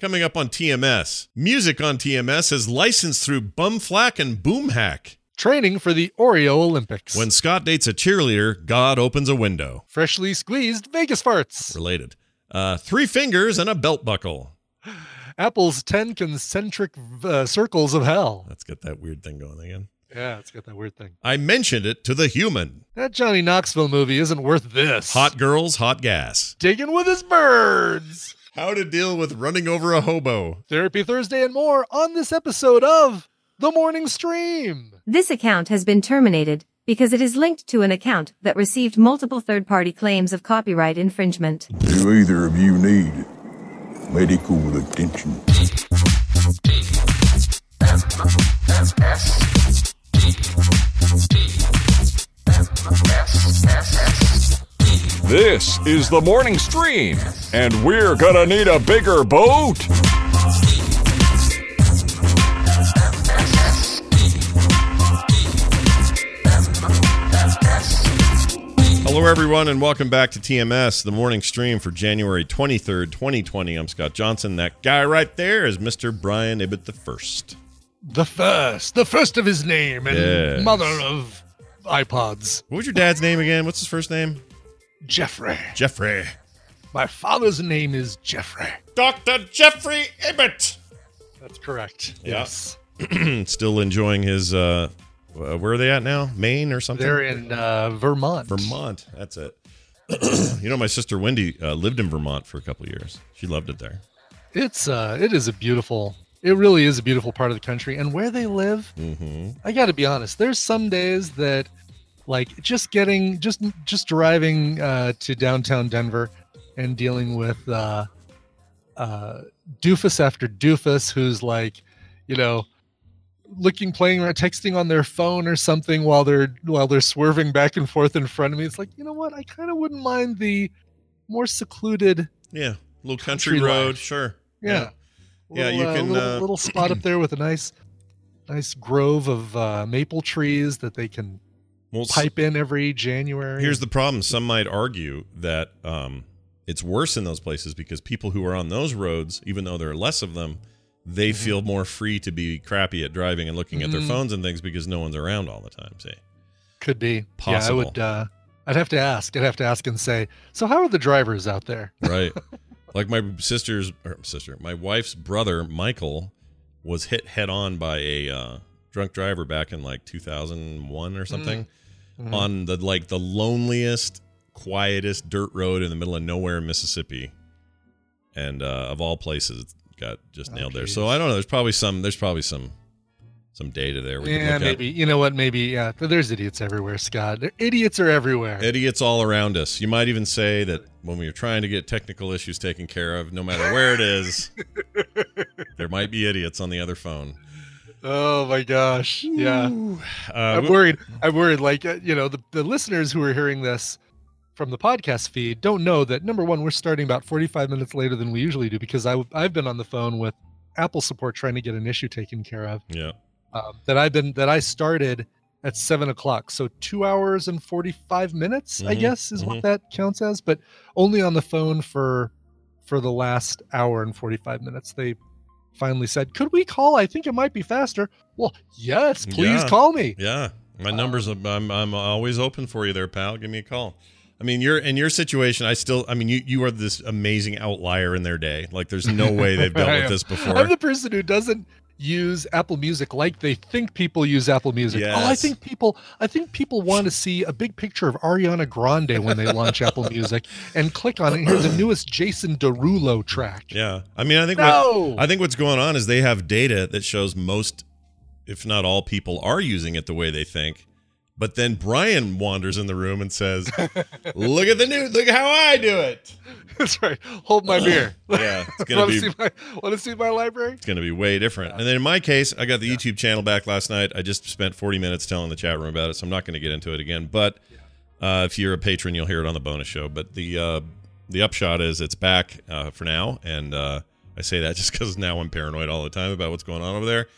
Coming up on TMS. Music on TMS is licensed through Bumflack and Boophack. Training for the Oreo Olympics. When Scott dates a cheerleader, God opens a window. Freshly squeezed Vegas farts. Related. Uh, three fingers and a belt buckle. Apple's 10 concentric uh, circles of hell. Let's get that weird thing going again. Yeah, it's got that weird thing. I mentioned it to the human. That Johnny Knoxville movie isn't worth this. Hot girls, hot gas. Digging with his birds. How to deal with running over a hobo. Therapy Thursday and more on this episode of The Morning Stream. This account has been terminated because it is linked to an account that received multiple third-party claims of copyright infringement. Do either of you need medical attention? This is the morning stream, and we're gonna need a bigger boat. Hello, everyone, and welcome back to TMS, the morning stream for January 23rd, 2020. I'm Scott Johnson. That guy right there is Mr. Brian Ibbott the First. The first, the first of his name, and Yes. mother of iPods, What was your dad's name again? What's his first name? Jeffrey. Jeffrey. My father's name is Jeffrey. Dr. Jeffrey Ibbott. That's correct. Yeah. Yes. Still enjoying his, uh, uh, where are they at now? Maine or something? They're in uh, Vermont. Vermont. That's it. you know, my sister Wendy uh, lived in Vermont for a couple of years. She loved it there. It's uh, it is a beautiful. It really is a beautiful part of the country, and where they live, Mm-hmm. I got to be honest. There's some days that, like, just getting just just driving uh, to downtown Denver and dealing with uh, uh, doofus after doofus who's like, you know, looking playing around texting on their phone or something while they're while they're swerving back and forth in front of me. It's like, you know what? I kind of wouldn't mind the more secluded. Yeah. Little country, Country road. life. Sure. Yeah. Yeah, Little, you uh, can, little, uh, little spot up there with a nice, nice grove of uh, maple trees that they can Well, pipe in every January. Here's the problem. Some might argue that um, it's worse in those places because people who are on those roads, even though there are less of them, they Mm-hmm. feel more free to be crappy at driving and looking at their Mhm. phones and things because no one's around all the time. See, could be Possible. Yeah, I would. Uh, I'd have to ask. I'd have to ask and say. So, how are the drivers out there? right? like my sister's or sister, my wife's brother Michael was hit head on by a uh, drunk driver back in like 2001 or something Mhm. on the like the loneliest, quietest dirt road in the middle of nowhere in Mississippi, and uh, of all places, got just Oh, nailed there. So I don't know. There's probably some. There's probably some some data there. We yeah, maybe. You know what? Maybe. Yeah. There's idiots everywhere, Scott. Idiots are everywhere. Idiots all around us. You might even say that when we are trying to get technical issues taken care of, no matter where it is, there might be idiots on the other phone. Oh my gosh. Yeah. Uh, I'm worried. I'm worried. Like uh, you know, the the listeners who are hearing this from the podcast feed don't know that number one, we're starting about 45 minutes later than we usually do because I I've been on the phone with Apple support trying to get an issue taken care of. yeah. Um, that I've been that I started at seven o'clock, so two hours and 45 minutes, I Mhm, guess, is mhm. what that counts as. But only on the phone for for the last hour and 45 minutes. They finally said, "Could we call? I think it might be faster." Well, yes, please Yeah. call me. Yeah, Uh, my numbers. I'm I'm always open for you there, pal. Give me a call. I mean, you're in your situation. I still. I mean, you you are this amazing outlier in their day. Like, there's no way they've dealt with this before. I'm the person who doesn't use Apple Music like they think people use Apple Music. Oh, I think people I think people want to see a big picture of Ariana Grande when they launch Apple Music and click on it and hear the newest Jason Derulo track. yeah, I mean, I think No! what, I think what's going on is they have data that shows most, if not all, people are using it the way they think. But then Brian wanders in the room and says, "Look at the new. Look at how I do it." That's right. Hold my beer. Yeah, it's gonna want be to see my want to see my library? It's going to be way different. And then in my case, I got the YouTube channel back last night. I just spent 40 minutes telling the chat room about it, so I'm not going to get into it again. But uh, if you're a patron, you'll hear it on the bonus show. But the uh, the upshot is it's back uh, for now, and uh, I say that just because now I'm paranoid all the time about what's going on over there.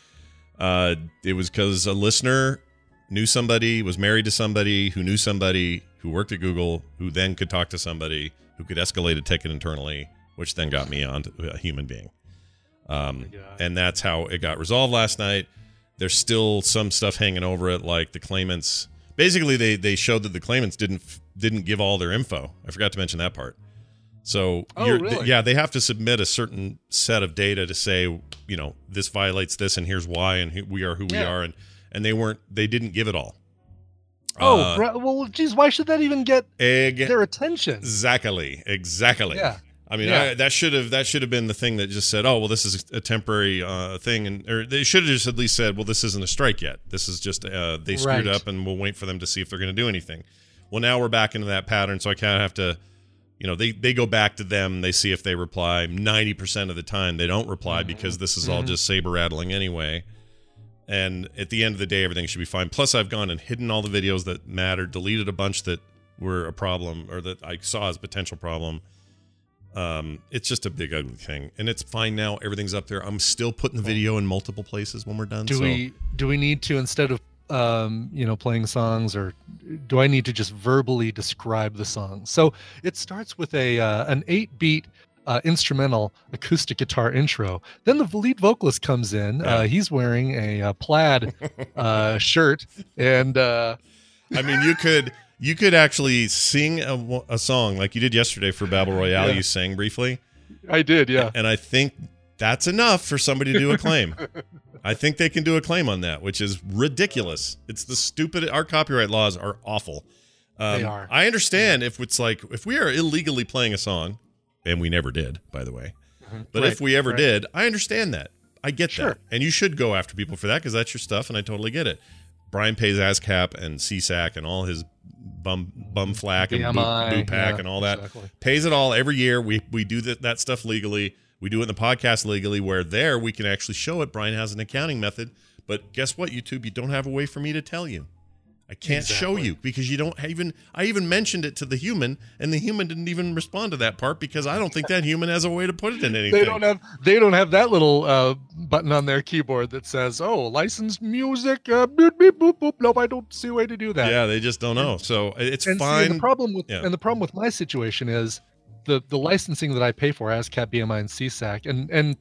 Uh, it was because a listener knew somebody, was married to somebody who knew somebody who worked at Google, who then could talk to somebody who could escalate a ticket internally, which then got me onto a human being. Um, Oh and that's how it got resolved last night. There's still some stuff hanging over it, like the claimants. Basically, they they showed that the claimants didn't didn't give all their info. I forgot to mention that part. So, Oh, you're, really? yeah, they have to submit a certain set of data to say, you know, this violates this, and here's why, and who, we are who we are, and and they weren't, they didn't give it all. Oh, Uh, bro- well, geez, why should that even get egg, their attention? exactly, exactly. Yeah. I mean, Yeah. I, that should have that should have been the thing that just said, "Oh, well, this is a temporary uh, thing," and or they should have just at least said, "Well, this isn't a strike yet. This is just uh, they screwed Right. up, and we'll wait for them to see if they're going to do anything." Well, now we're back into that pattern, so I kind of have to, you know, they they go back to them, they see if they reply. Ninety percent of the time, they don't reply Mm-hmm. because this is all just saber rattling anyway. And at the end of the day, everything should be fine. Plus, I've gone and hidden all the videos that mattered, deleted a bunch that were a problem or that I saw as potential problem. Um, it's just a big ugly thing, and it's fine now. Everything's up there. I'm still putting the video in multiple places when we're done. Do so we do we need to instead of um, you know playing songs or do I need to just verbally describe the song? So it starts with a uh, an eight beat uh, instrumental acoustic guitar intro. Then the lead vocalist comes in. Yeah. Uh, he's wearing a, uh plaid uh, shirt and uh, I mean, you could you could actually sing a, a song like you did yesterday for Battle Royale. Yeah. You sang briefly, I did, yeah. and I think that's enough for somebody to do a claim. I think they can do a claim on that, which is ridiculous. It's the stupid. Our copyright laws are awful. Um, They are. I understand if it's like if we are illegally playing a song, and we never did, by the way. But if we ever right. did, I understand that. I get Sure. that, and you should go after people for that because that's your stuff, and I totally get it. Brian pays ASCAP and SESAC and all his bum bum flack and boo, boo pack yeah, and all that exactly. pays it all every year. We we do that that stuff legally. We do it in the podcast legally. Where there we can actually show it. Brian has an accounting method, but guess what, YouTube? You don't have a way for me to tell you. I can't show you because you don't even. I even mentioned it to the human, and the human didn't even respond to that part because I don't think that human has a way to put it in anything. They don't have they don't have that little uh, button on their keyboard that says, "Oh, licensed music." Uh, beep, beep, boop, boop. Nope, I don't see a way to do that. yeah, they just don't know. So it's and fine. and the problem with Yeah. and the problem with my situation is the the licensing that I pay for ASCAP, BMI, and SESAC. And and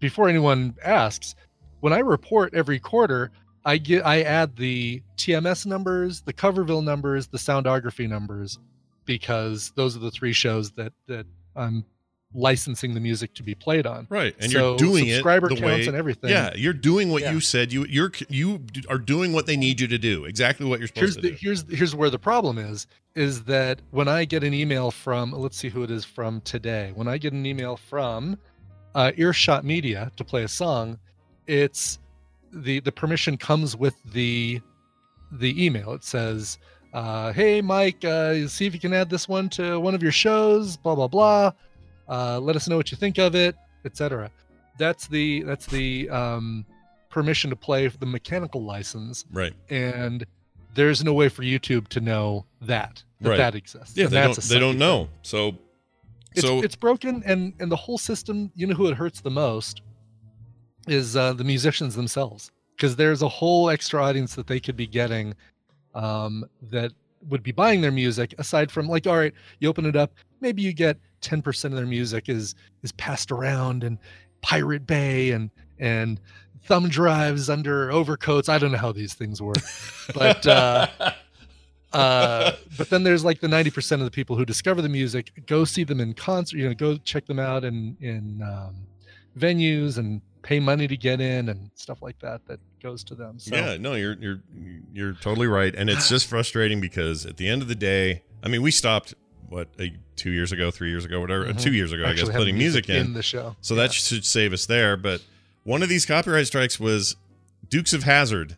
before anyone asks, when I report every quarter, I get I add the TMS numbers, the Coverville numbers, the soundography numbers, because those are the three shows that that I'm licensing the music to be played on. Right, and So you're doing it subscriber the counts way, and everything. Yeah, you're doing what Yeah. you said. You you're you are doing what they need you to do. Exactly what you're here's supposed the, to do. here's here's where the problem is is that when I get an email from let's see who it is from today. When I get an email from uh, Earshot Media to play a song, it's the the permission comes with the the email. It says, uh, "Hey Mike, uh, see if you can add this one to one of your shows." Blah blah blah. Uh, let us know what you think of it, etc. That's the that's the um, permission to play the mechanical license Right. and there's no way for YouTube to know that that, Right. that exists. Yeah, And they that's don't. They don't know. So, It's, so it's broken, and and the whole system. You know who it hurts the most is uh, the musicians themselves, because there's a whole extra audience that they could be getting um, that would be buying their music. Aside from like, all right, you open it up, maybe you get 10% of their music is is passed around and Pirate Bay and and thumb drives under overcoats. I don't know how these things work, but. uh uh but then there's like the 90% of the people who discover the music go see them in concert you know go check them out in in um, venues and pay money to get in and stuff like that that goes to them so yeah, no, you're you're you're totally right, and it's just frustrating because at the end of the day, I mean, we stopped what a, two years ago, three years ago, whatever, uh, Mhm. two years ago, I guess, putting music in. the show So Yeah. that should save us there. But one of these copyright strikes was Dukes of Hazzard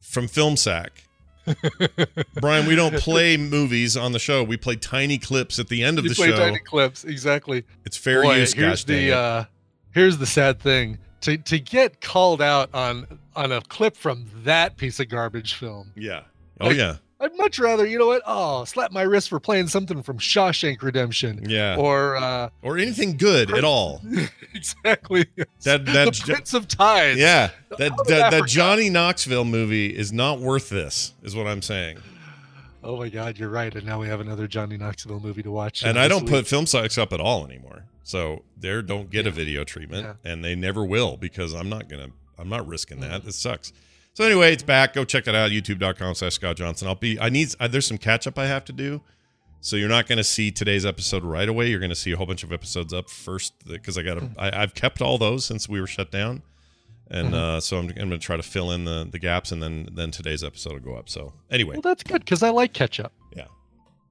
from Film Sack. Brian, we don't play movies on the show. We play tiny clips at the end of you the play show. tiny clips exactly It's fair Boy, use, here's the uh here's the sad thing to to get called out on on a clip from that piece of garbage film yeah. Oh like- yeah. i'd much rather you know what oh slap my wrist for playing something from shawshank redemption Yeah. or uh or anything good at all. exactly That the that prince of tides yeah, that that, that Johnny Knoxville movie is not worth this, is what I'm saying. Oh my god you're right and now we have another johnny knoxville movie to watch uh, And uh, I don't week. put film sites up at all anymore. So they don't get a video treatment, Yeah. and they never will because I'm not gonna. I'm not risking that. Mm-hmm. It sucks. So anyway, it's back. Go check it out. YouTube.com slash Scott Johnson. I'll be. I need. I, there's some catch up I have to do. So you're not going to see today's episode right away. You're going to see a whole bunch of episodes up first because I got to. Hmm. I, I've kept all those since we were shut down, and uh, so I'm, I'm going to try to fill in the the gaps, and then then today's episode will go up. So anyway, Well, that's good because I like ketchup. yeah.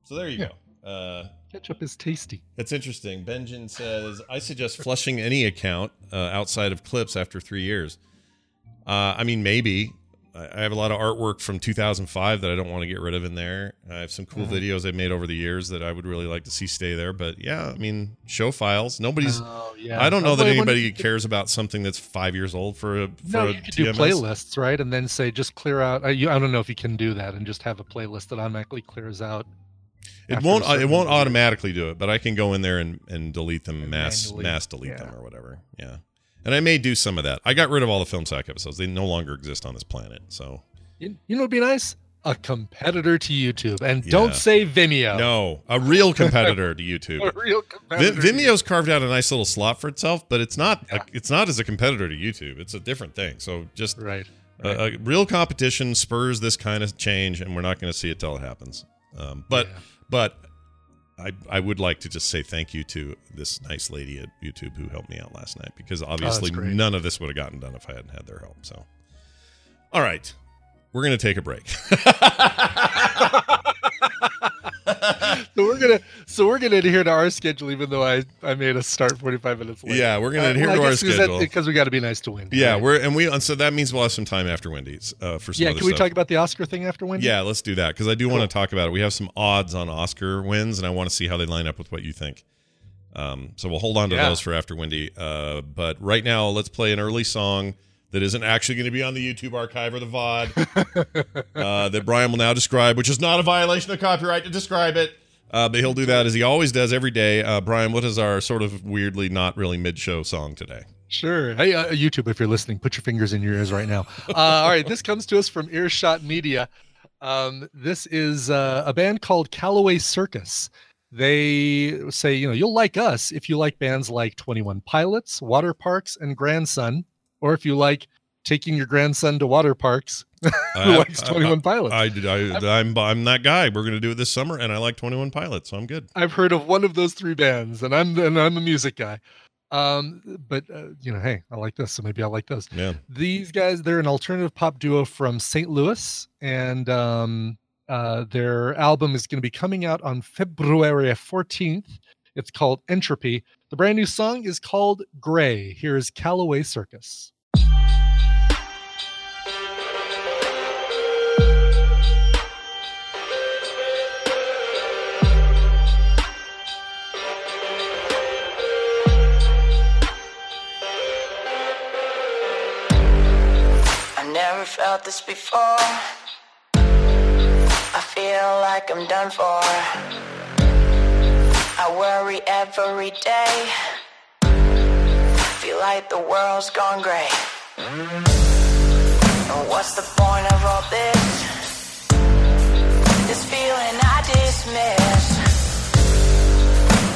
So there you Yeah. go. Uh, Ketchup is tasty. that's interesting. Benjamin says, I suggest flushing any account uh, outside of clips after three years. Uh, I mean, maybe. I I have a lot of artwork from 2005 that I don't want to get rid of in there. I have some cool videos I've made over the years that I would really like to see stay there. But yeah, I mean, show files. Nobody's. Oh, yeah. I don't know that Well, anybody cares about something that's five years old for a for No, a you could do playlists, right? And then say just clear out. Uh, you, I don't know if you can do that and just have a playlist that automatically clears out. It won't. uh, It won't automatically do it, but I can go in there and, and delete them, And mass manually, mass delete them or whatever. Yeah, and I may do some of that. I got rid of all the film sack episodes; they no longer exist on this planet. So You, you know, what'd be nice? A competitor to YouTube, and Yeah. don't say Vimeo. no, a real competitor to YouTube. a real competitor. to Vimeo's carved out a nice little slot for itself, but it's not. Yeah. it's not as a competitor to YouTube. It's a different thing. So just right. a, a real competition spurs this kind of change, and we're not going to see it till it happens. Um, but Yeah. but I I would like to just say thank you to this nice lady at YouTube who helped me out last night because obviously oh, great. none of this would have gotten done if I hadn't had their help. So, all right, we're going to take a break. So we're gonna so we're gonna adhere to our schedule, even though I I made us start forty five minutes late. yeah, we're going to Uh, adhere well, to our schedule. because we got to be nice to Wendy. yeah, right? we're and we and so that means we'll have some time after Wendy's uh, for some yeah. Can we stuff. talk about the Oscar thing after Wendy? Yeah, let's do that because I do want to talk about it. We have some odds on Oscar wins, and I want to see how they line up with what you think. Um, so we'll hold on to Yeah. those for after Wendy. Uh, but right now, let's play an early song that isn't actually going to be on the YouTube archive or the VOD uh, that Brian will now describe, which is not a violation of copyright to describe it. Uh, but he'll do that as he always does every day. Uh, Brian, what is our sort of weirdly not really mid-show song today? Sure. Hey, uh, YouTube, if you're listening, put your fingers in your ears right now. Uh, all right, this comes to us from Earshot Media. Um, this is uh, a band called Callaway Circus. They say, you know, you'll like us if you like bands like 21 Pilots, Water Parks, and Grandson, or if you like taking your grandson to water parks, who likes I- 21 Pilots. I, I, I'm, I'm that guy. We're going to do it this summer, and I like 21 Pilots, so I'm good. I've heard of one of those three bands, and I'm and I'm a music guy. Um, but uh, you know, hey, I like this, so maybe I like those. Yeah. These guys, they're an alternative pop duo from St. Louis, and um, uh, their album is going to be coming out on February 14th. It's called Entropy. The brand new song is called Gray. Here is Callaway Circus. I never felt this before. I feel like I'm done for. I worry every day. I feel like the world's gone gray. What's the point of all this? This feeling I dismiss.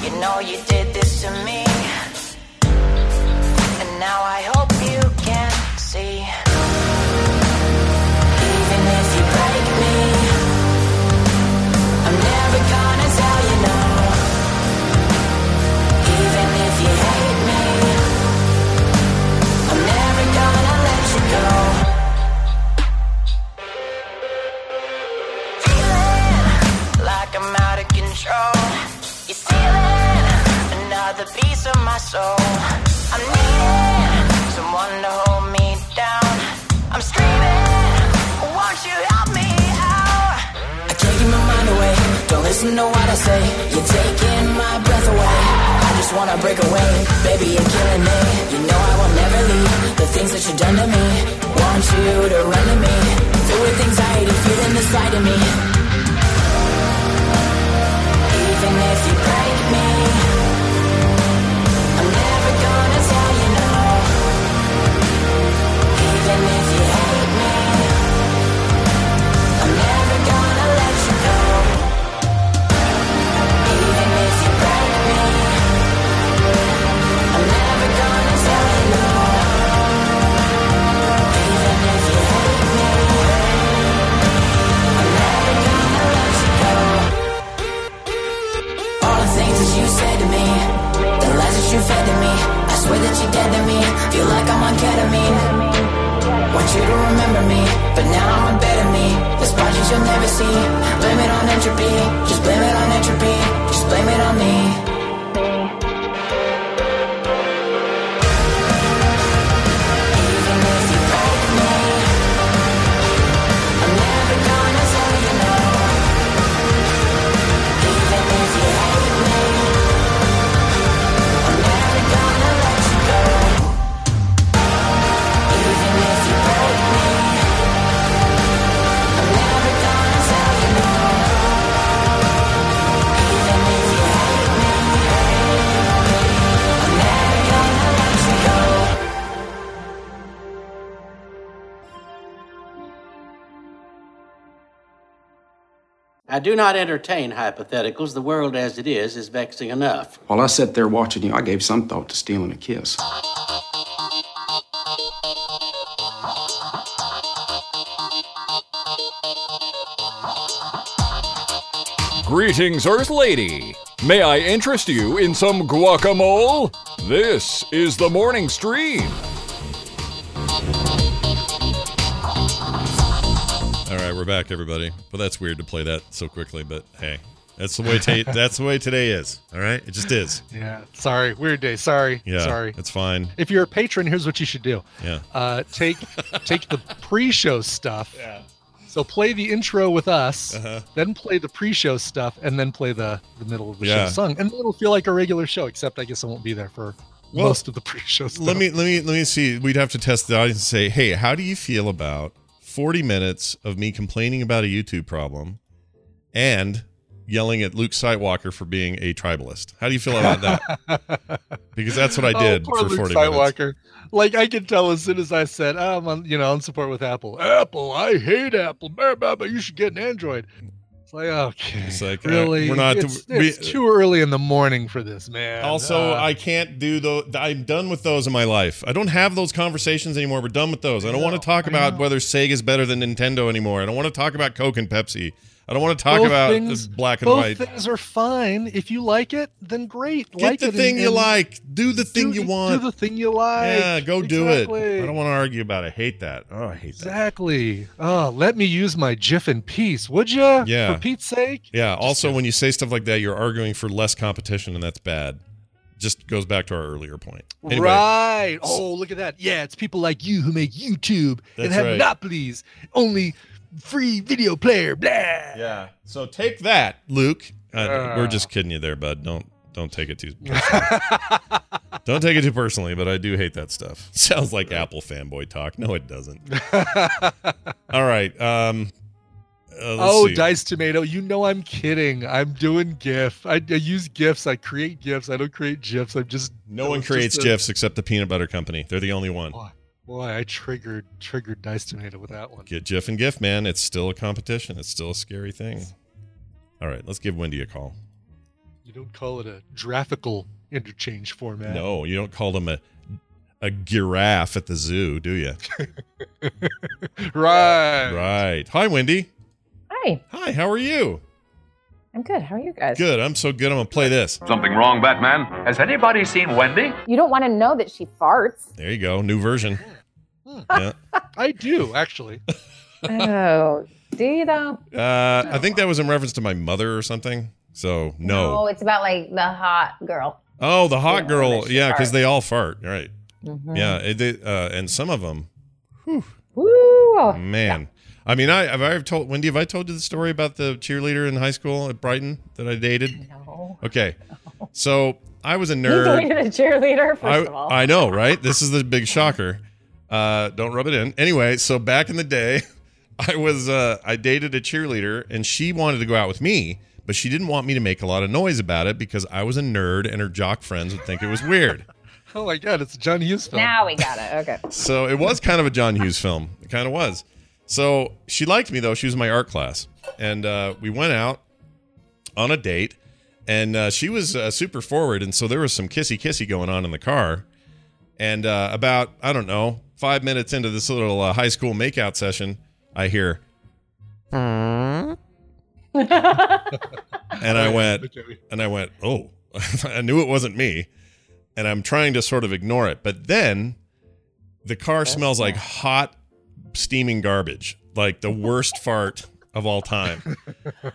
You know you did this to me. And now I hope you soul. I'm needing someone to hold me down. I'm screaming, won't you help me out? I can't keep my mind away. Don't listen to what I say. You're taking my breath away. I just wanna break away. Baby, you're killing me. You know I will never leave. The things that you've done to me. Want you to run to me. With anxiety, feeling side of me. Even if you break me, do not entertain hypotheticals. The world as it is is vexing enough. While I sat there watching you, I gave some thought to stealing a kiss. Greetings, Earth Lady. May I interest you in some guacamole? This is the morning stream. We're back, everybody. But that's weird to play that so quickly. But hey, that's the way. Ta- that's the way today is. All right, it just is. Yeah. Sorry. Weird day. Sorry. Yeah, Sorry. it's fine. If you're a patron, here's what you should do. Yeah. Uh, take take the pre-show stuff. Yeah. So play the intro with us, Uh-huh. then play the pre-show stuff, and then play the the middle of the Yeah. show song, and it'll feel like a regular show. Except I guess I won't be there for Well, most of the pre-show stuff. Let me let me let me see. We'd have to test the audience and say, hey, how do you feel about 40 minutes of me complaining about a YouTube problem and yelling at Luke Skywalker for being a tribalist? How do you feel about that? because that's what I oh, did oh, for Luke 40 minutes. Skywalker. Like I can tell as soon as I said, oh, I'm on, you know, on support with Apple. Apple, I hate Apple. Blah, blah, blah, you should get an Android. It's like okay, It's like, uh, really, we're not- It's, we- it's too early in the morning for this, man. Also, Uh, I can't do those. I'm done with those in my life. I don't have those conversations anymore. We're done with those. I don't want to talk about whether Sega's better than Nintendo anymore. I don't want to talk about Coke and Pepsi. I don't want to talk both about things, black and both white. things are fine. If you like it, then great. Get like the thing and- you like. Do the thing do- you want. Do the thing you like. yeah, go do it. I don't want to argue about it. I hate that. Oh, I hate that. Exactly. Oh, let me use my GIF in peace, would you? Yeah. For Pete's sake. Yeah. Also, when you say stuff like that, you're arguing for less competition, and that's bad. Just goes back to our earlier point. Anyway, Right. Oh, look at that. Yeah, it's people like you who make YouTube and have right. monopolies. Only free video player. Blah. Yeah. So take that, Luke. Uh, we're Ah. just kidding you there, bud. Don't don't take it too personally. don't take it too personally, but I do hate that stuff. Sounds like Apple fanboy talk. No, it doesn't. All right. Um uh, oh, see. Dice Tomato, you know I'm kidding. I'm doing GIF. I, I use GIFs. I create GIFs. I don't create GIFs. I'm just No one creates a- GIFs except the peanut butter company. They're the only one. Boy, I triggered triggered Dice Tomato with that one. Get GIF and GIF, man. It's still a competition. It's still a scary thing. All right, let's give Wendy a call. You don't call it a graphical interchange format. No, you don't call them a a giraffe at the zoo, do you? Right. Right. Hi, Wendy. Hi, Hi, how are you? I'm good. How are you guys? Good. I'm so good. I'm gonna play this. Something wrong, Batman? Has anybody seen Wendy? You don't want to know that she farts. There you go. New version. Yeah. I do actually. oh, do you though? Uh, I think that was in reference to my mother or something. So no. Oh, it's about like the hot girl. Oh, the hot girl. Yeah, because they all fart. Right. Mhm. Yeah. It, they, uh, and some of them, Woo! man. I mean, I have I told Wendy. Have I told you the story about the cheerleader in high school at Brighton that I dated? No. Okay. So I was a nerd. You nerd. dated a cheerleader, first I, of all. I know, right? This is the big shocker. Uh, don't rub it in. Anyway, so back in the day, I was uh, I dated a cheerleader, and she wanted to go out with me, but she didn't want me to make a lot of noise about it because I was a nerd, and her jock friends would think it was weird. Oh my god, it's a John Hughes film. now we got it. Okay. So it was kind of a John Hughes film. It kind of was. So she liked me though. She was in my art class, and uh, we went out on a date, and uh, she was uh, super forward, and so there was some kissy kissy going on in the car. And uh, about I don't know five minutes into this little uh, high school makeout session, I hear, and I went, and I went, oh, I knew it wasn't me. And I'm trying to sort of ignore it. But then the car smells like hot steaming garbage, like the worst fart of all time.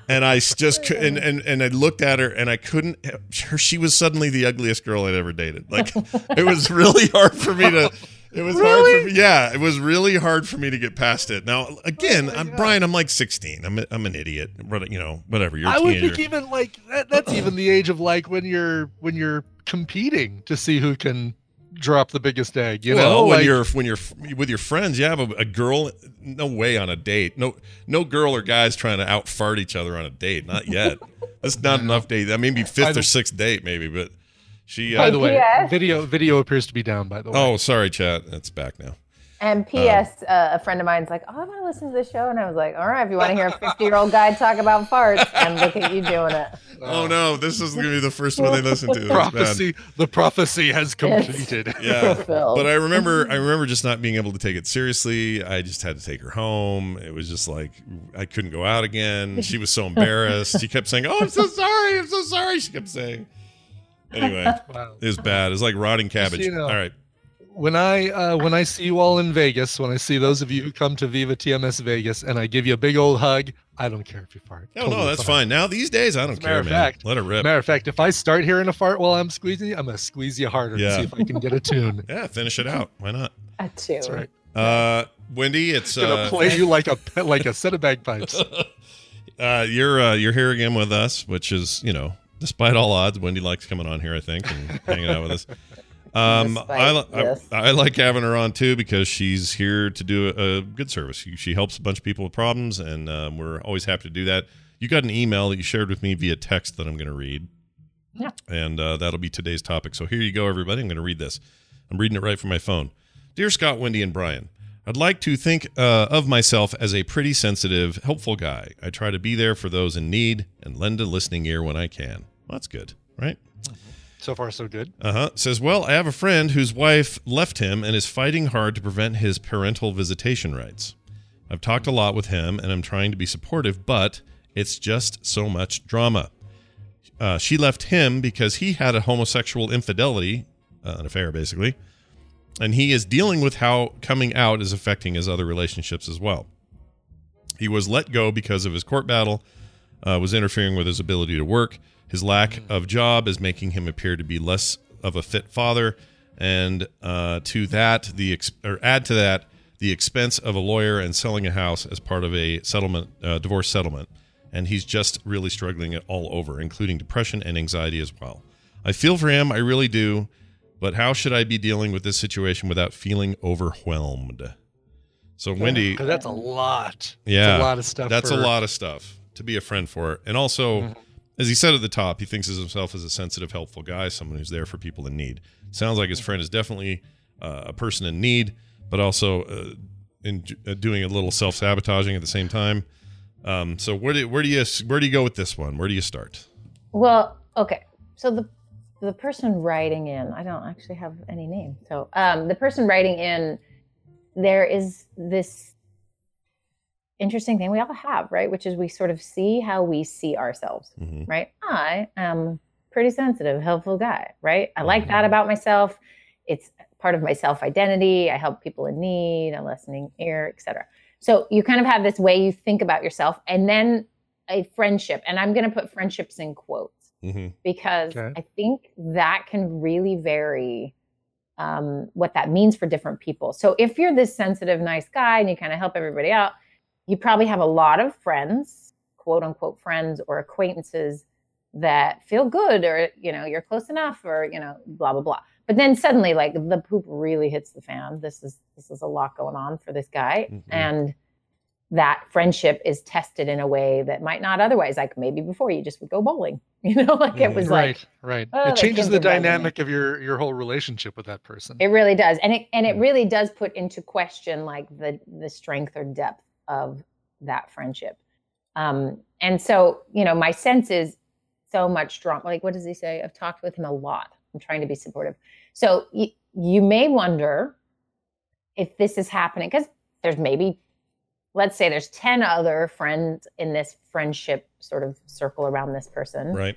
And I just and, and and I looked at her and I couldn't. Her, she was suddenly the ugliest girl I'd ever dated. Like it was really hard for me to. It was hard for me. Yeah, it was really hard for me to get past it. Now, again, oh I'm Brian. I'm like 16. I'm a, I'm an idiot. You know, whatever. You're a I would think even like that, that's even the age of like when you're when you're competing to see who can drop the biggest egg. You well, know, when like, you're when you're with your friends, you have a girl, no way on a date. No, no girl or guys trying to out fart each other on a date. Not yet. That's not enough date. That may be fifth or sixth date, maybe. But she. by Uh, the way, video video appears to be down. By the way, oh, sorry, chat. It's back now. And P.S. Uh, a friend of mine's like, "Oh, I want to listen to this show," and I was like, "All right, if you want to hear a fifty-year-old guy talk about farts, and look at you doing it." Oh no, this is gonna be the first one they listen to. Prophecy. The prophecy has completed. yeah fulfilled. but i remember i remember just not being able to take it seriously i just had to take her home it was just like i couldn't go out again she was so embarrassed she kept saying oh i'm so sorry i'm so sorry she kept saying anyway Wow. it was bad it's like rotting cabbage you know. all right When I uh, when I see you all in Vegas, when I see those of you who come to Viva TMS Vegas, and I give you a big old hug, I don't care if you fart. no no Totally that's fine now these days i don't As a matter care of man fact- let it rip Matter of fact, if I start hearing a fart while I'm squeezing you, I'm gonna squeeze you harder Yeah. to see if I can get a tune. yeah finish it out why not A tune. That's right. uh wendy it's I'm gonna uh, play you like a like a set of bagpipes. uh, you're uh, you're here again with us, which is you know, despite all odds, Wendy likes coming on here. I think and hanging out with us. Um, Despite I, li- I. I like having her on too because she's here to do a, a good service. She, she helps a bunch of people with problems, and um, we're always happy to do that. You got an email that you shared with me via text that I'm going to read. Yeah. And uh, that'll be today's topic. So here you go, everybody. I'm going to read this. I'm reading it right from my phone. Dear Scott, Wendy, and Brian, I'd like to think uh, of myself as a pretty sensitive, helpful guy. I try to be there for those in need and lend a listening ear when I can. Well, that's good, right? So far, so good. Uh huh. Says, well, I have a friend whose wife left him and is fighting hard to prevent his parental visitation rights. I've talked a lot with him and I'm trying to be supportive, but it's just so much drama. Uh, she left him because he had a homosexual infidelity, uh, an affair basically, and he is dealing with how coming out is affecting his other relationships as well. He was let go because of his court battle, uh, was interfering with his ability to work. His lack of job is making him appear to be less of a fit father, and uh, to that, the ex- or add to that the expense of a lawyer and selling a house as part of a settlement, uh, divorce settlement, and he's just really struggling it all over, including depression and anxiety as well. I feel for him, I really do, but how should I be dealing with this situation without feeling overwhelmed? So, Wendy, 'Cause that's a lot. yeah, That's a lot of stuff. That's a lot of stuff to be a friend for, and also, Mm-hmm. as he said at the top, he thinks of himself as a sensitive, helpful guy, someone who's there for people in need. Sounds like his friend is definitely uh, a person in need, but also uh, in uh, doing a little self sabotaging at the same time. Um, so where do where do you where do you go with this one? Where do you start? Well, okay. So the the person writing in, I don't actually have any name. So um, the person writing in, there is this interesting thing we all have, right? Which is we sort of see how we see ourselves, Mhm. right? I am pretty sensitive, helpful guy, right? I like that about myself. It's part of my self identity. I help people in need, a listening ear, etc. So you kind of have this way you think about yourself, and then a friendship, and I'm going to put friendships in quotes Mm-hmm. because Okay. I think that can really vary um, what that means for different people. So if you're this sensitive, nice guy and you kind of help everybody out, you probably have a lot of friends, quote unquote friends or acquaintances that feel good or you know you're close enough or you know blah blah blah but then suddenly like the poop really hits the fan this is this is a lot going on for this guy Mhm. and that friendship is tested in a way that might not otherwise like maybe before you just would go bowling you know like it was right, like right. oh, it changes the a resident. dynamic of your your whole relationship with that person. it really does and it and it Mm. really does put into question like the the strength or depth of that friendship um and so you know my sense is so much drama like what does he say i've talked with him a lot i'm trying to be supportive so y- you may wonder if this is happening because there's maybe let's say there's 10 other friends in this friendship sort of circle around this person Right.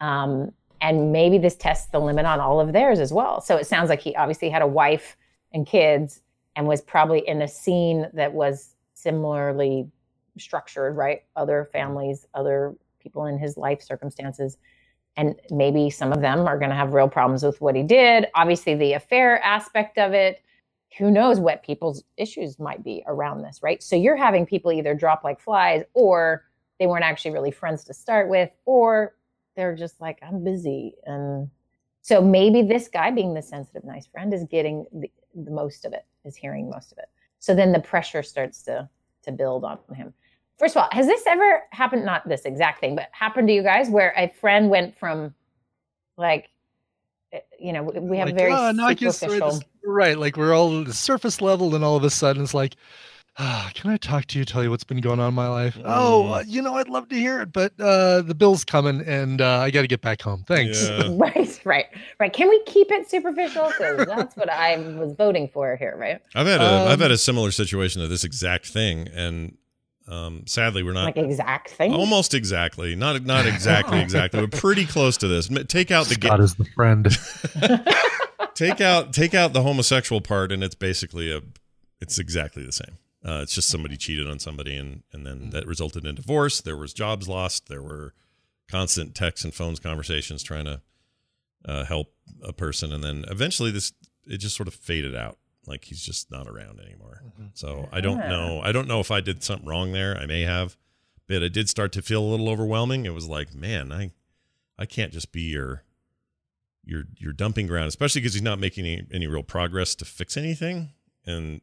um, and maybe this tests the limit on all of theirs as well. So it sounds like he obviously had a wife and kids and was probably in a scene that was similarly structured, right? Other families, other people in his life circumstances. And maybe some of them are going to have real problems with what he did. Obviously, the affair aspect of it, who knows what people's issues might be around this, right? So you're having people either drop like flies or they weren't actually really friends to start with, or they're just like, I'm busy. And so maybe this guy, being the sensitive, nice friend, is getting the, the most of it, is hearing most of it. So then the pressure starts to to build on him. First of all, has this ever happened? Not this exact thing, but happened to you guys where a friend went from like, eh, you know, we have like, very "Oh, no, I guess we're superficial. this- right, like we're all the surface level, and all of a sudden it's like, can I talk to you, tell you what's been going on in my life? Oh, uh, you know, I'd love to hear it, but uh, the bill's coming, and uh, I got to get back home. Thanks. right, right, right. Can we keep it superficial? Because that's what I was voting for here, right? I've had a have Um, had a similar situation to this exact thing, and um, sadly, we're not like exact thing. almost exactly, not not exactly exactly, We're pretty close to this. Take out the Scott is the friend. take out take out the homosexual part, and it's basically a it's exactly the same. Uh, it's just somebody cheated on somebody, and and then that resulted in divorce. There was jobs lost. There were constant texts and phones conversations trying to uh, help a person, and then eventually this it just sort of faded out. Like he's just not around anymore. So I don't know. I don't know if I did something wrong there. I may have, but it did start to feel a little overwhelming. It was like, man, I I can't just be your your your dumping ground, especially because he's not making any, any real progress to fix anything, and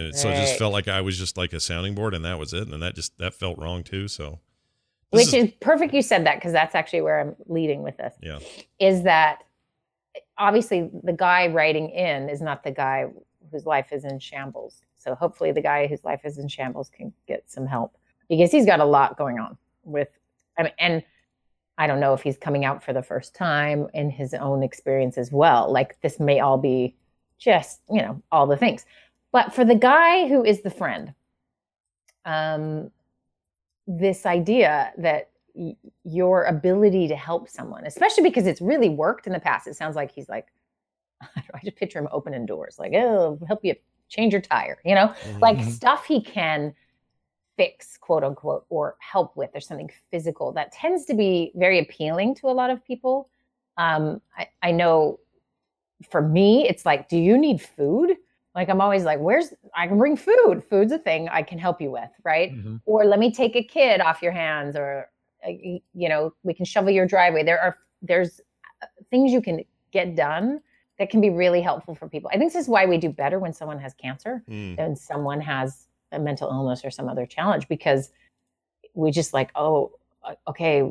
and it, so it just felt like I was just like a sounding board, and that was it, and that just that felt wrong too. So Which is, perfect you said that because that's actually where I'm leading with this. yeah, Is that obviously the guy writing in is not the guy whose life is in shambles. So hopefully the guy whose life is in shambles can get some help because he's got a lot going on with I mean, and I don't know if he's coming out for the first time in his own experience as well. Like this may all be just, you know, all the things. But for the guy who is the friend, um, this idea that y- your ability to help someone, especially because it's really worked in the past, it sounds like he's like, I just picture him opening doors, like, oh, help you change your tire, you know, like Mhm. stuff he can fix, quote unquote, or help with, or something physical that tends to be very appealing to a lot of people. Um, I, I know for me, it's like, do you need food? Like, I'm always like, where's, I can bring food. Food's a thing I can help you with, right? Or let me take a kid off your hands, or, uh, you know, we can shovel your driveway. There are, there's uh, things you can get done that can be really helpful for people. I think this is why we do better when someone has cancer Mm. than someone has a mental illness or some other challenge because we just like, oh, okay,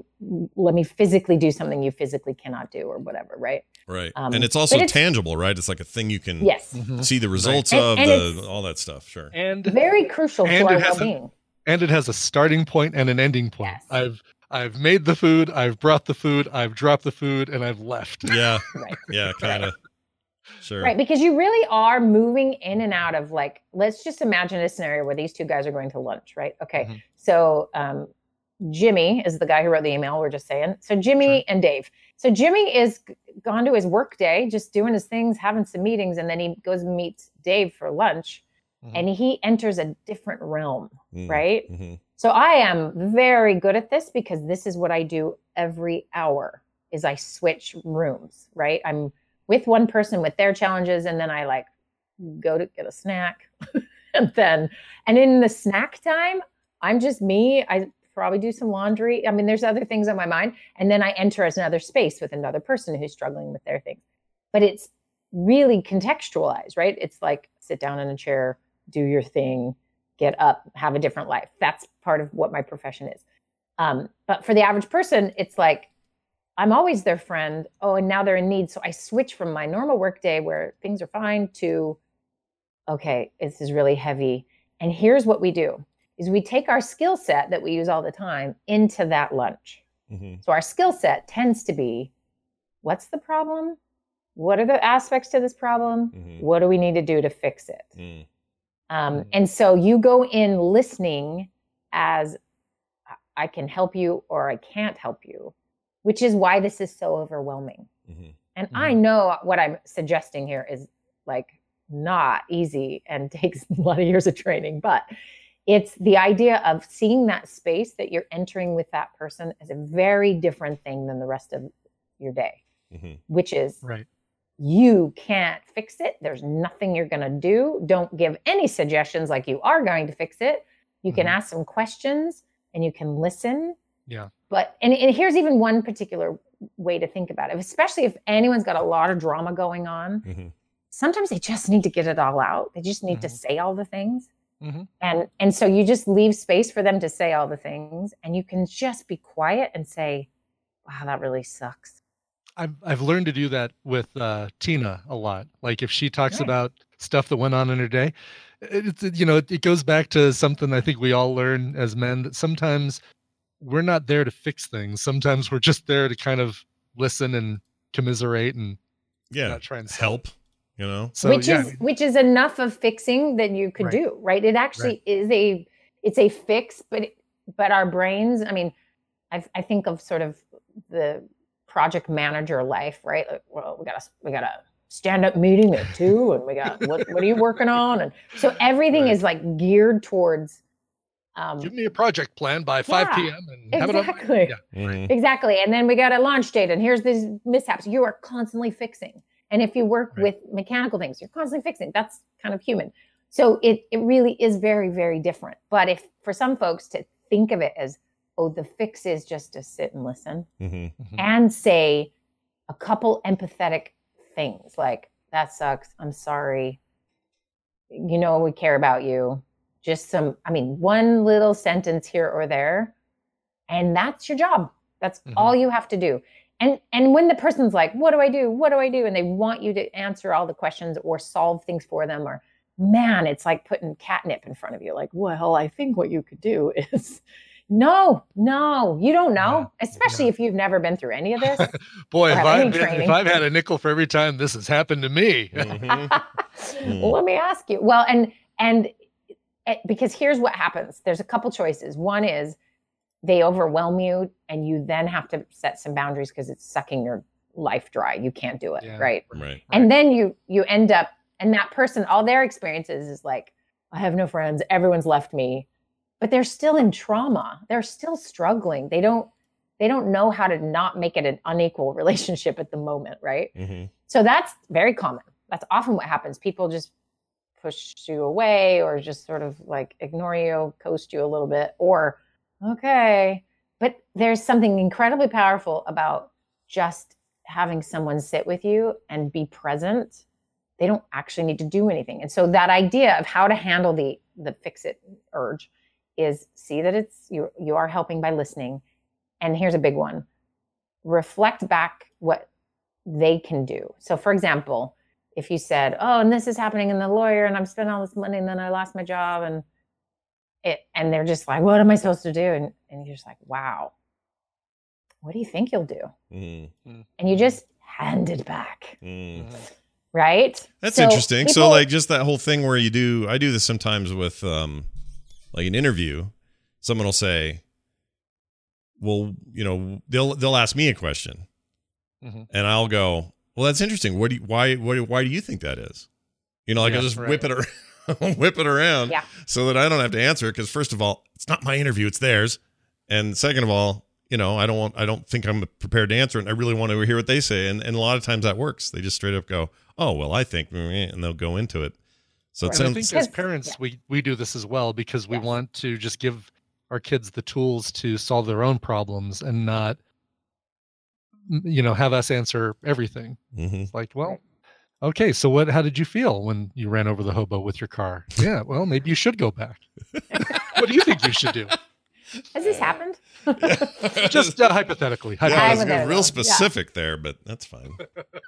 let me physically do something you physically cannot do or whatever, right? right. Um, and it's also it's- tangible, right? It's like a thing you can Yes. see the results And- of and the it's- all that stuff. Sure. And Very crucial to our it well-being. and it has a starting point and an ending point. I've I've made the food, I've brought the food, I've dropped the food, and I've left. Yeah. Right. Yeah. Kind of. Sure. Right, because you really are moving in and out of like, let's just imagine a scenario where these two guys are going to lunch, right? Okay, so um, Jimmy is the guy who wrote the email. We're just saying. So Jimmy and Dave. So Jimmy is gone to his work day, just doing his things, having some meetings, and then he goes and meets Dave for lunch, and he enters a different realm, Mm, right? mhm. So I am very good at this because this is what I do every hour is I switch rooms, right? I'm with one person with their challenges and then I like go to get a snack and then and in the snack time, I'm just me. I probably do some laundry. I mean, there's other things on my mind and then I enter as another space with another person who's struggling with their thing. But it's really contextualized, right? It's like sit down in a chair, do your thing, get up, have a different life. That's part of what my profession is. Um, but for the average person, it's like I'm always their friend. Oh, and now they're in need. So I switch from my normal work day where things are fine to, okay, this is really heavy. And here's what we do is we take our skill set that we use all the time into that lunch. Mm-hmm. So our skill set tends to be what's the problem? What are the aspects to this problem? Mm-hmm. What do we need to do to fix it? Mm. Um, and so you go in listening as "I- can help you or I can't help you, which is why this is so overwhelming. Mm-hmm. And I know what I'm suggesting here is like not easy and takes a lot of years of training, but it's the idea of seeing that space that you're entering with that person as a very different thing than the rest of your day, Mhm. which is Right. you can't fix it. There's nothing you're going to do. Don't give any suggestions like you are going to fix it. You can Mhm. ask some questions and you can listen. Yeah. But, and, and here's even one particular way to think about it, especially if anyone's got a lot of drama going on. Mhm. Sometimes they just need to get it all out. They just need to Mhm. say all the things. Mhm. And and so you just leave space for them to say all the things and you can just be quiet and say, wow, that really sucks. I've I've learned to do that with uh, Tina a lot. Like if she talks Good. about stuff that went on in her day, it's it- you know it, it goes back to something I think we all learn as men that sometimes we're not there to fix things. Sometimes we're just there to kind of listen and commiserate and Yeah. try and solve. Help. You know. So which yeah, is which is enough of fixing that you could Right. do right it actually is a it's a fix but but our brains i mean i i think of sort of the project manager life right like, well we got a we got a stand up meeting at two and we got what, what are you working on and so everything Right. is like geared towards um give me a project plan by 5 Yeah, p.m. and have it exactly Yeah. Mhm. Exactly. And then we got a launch date, and here's these mishaps. You are constantly fixing. And if you work Right. with mechanical things, you're constantly fixing. That's kind of human. So it, it really is very, very different. But if for some folks to think of it as, oh, the fix is just to sit and listen Mhm. Mhm. and say a couple empathetic things like, that sucks. I'm sorry. You know, we care about you. Just some, I mean, one little sentence here or there. And that's your job. That's Mhm. all you have to do. And and when the person's like, what do I do? What do I do? And they want you to answer all the questions or solve things for them, or man, it's like putting catnip in front of you. Like, well, I think what you could do is no, no, you don't know, especially if you've never been through any of this. Boy, if I've, been, if. I've had a nickel for every time this has happened to me, Mhm. Mm. well, let me ask you. Well, and and eh, because here's what happens. There's a couple choices. One is they overwhelm you, and you then have to set some boundaries because it's sucking your life dry. You can't do it, Yeah. right? Right. And then you you end up, and that person, all their experiences is like, I have no friends. Everyone's left me, but they're still in trauma. They're still struggling. They don't they don't know how to not make it an unequal relationship at the moment, right? Mhm. So that's very common. That's often what happens. People just push you away or just sort of like ignore you, coast you a little bit, or okay. But there's something incredibly powerful about just having someone sit with you and be present. They don't actually need to do anything. And so that idea of how to handle the the fix it urge is see that it's you you are helping by listening. And here's a big one. Reflect back what they can do. So, for example, if you said, "Oh, and this is happening in the lawyer, and I'm spending all this money, and then I lost my job," and it, and they're just like, "What am I supposed to do?" And and you're just like, "Wow, what do you think you'll do?" Mhm. And you just hand it back, Mm. right? That's So interesting. so like just that whole thing where you do I do this sometimes with um like an interview. Someone will say, Well, you know, they'll they'll ask me a question. Mhm. And I'll go, Well, that's interesting. What do you, why why why do you think that is? You know, like Yeah, I'll just right. whip it around whip it around Yeah. so that I don't have to answer it because first of all, it's not my interview, it's theirs. And second of all, you know, I don't want I don't think I'm prepared to answer it and I really want to hear what they say. And and a lot of times that works. They just straight up go, Oh, well, I think and they'll go into it. So it And I think as parents, yeah. we we do this as well because we Yes. want to just give our kids the tools to solve their own problems and not, you know, have us answer everything. Mhm. Like, well, okay, so what? How did you feel when you ran over the hobo with your car? Yeah, well, maybe you should go back. what do you think you should do? Has this happened? Just uh, hypothetically. yeah, I was hypothetically. getting real Yeah. specific there, but that's fine.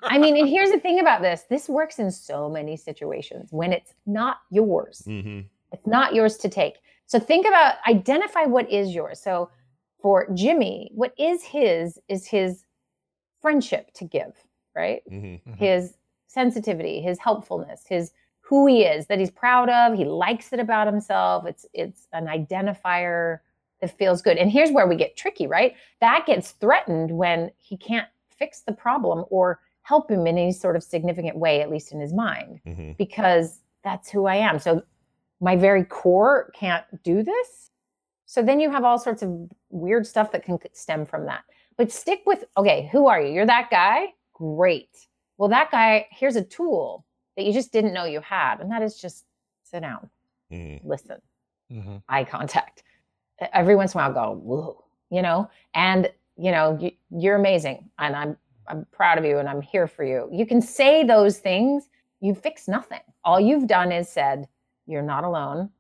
I mean, and here's the thing about this: this works in so many situations when it's not yours. hmm It's not yours to take. So think about identify what is yours. So for Jimmy, what is his is his friendship to give, right? hmm Mhm. His sensitivity, his helpfulness, his who he is that he's proud of, he likes it about himself. It's it's an identifier that feels good. And here's where we get tricky, right? That gets threatened when he can't fix the problem or help him in any sort of significant way, at least in his mind, Mhm. because that's who I am. So my very core can't do this. So then you have all sorts of weird stuff that can stem from that. But stick with okay, who are you? You're that guy? Great. Well, that guy, here's a tool that you just didn't know you had, and that is just sit down, Mhm. listen, Mm-hmm. eye contact. Every once in a while, go, whoa, you know, and you know, you, you're amazing, and I'm I'm proud of you, and I'm here for you. You can say those things. You fix nothing. All you've done is said you're not alone,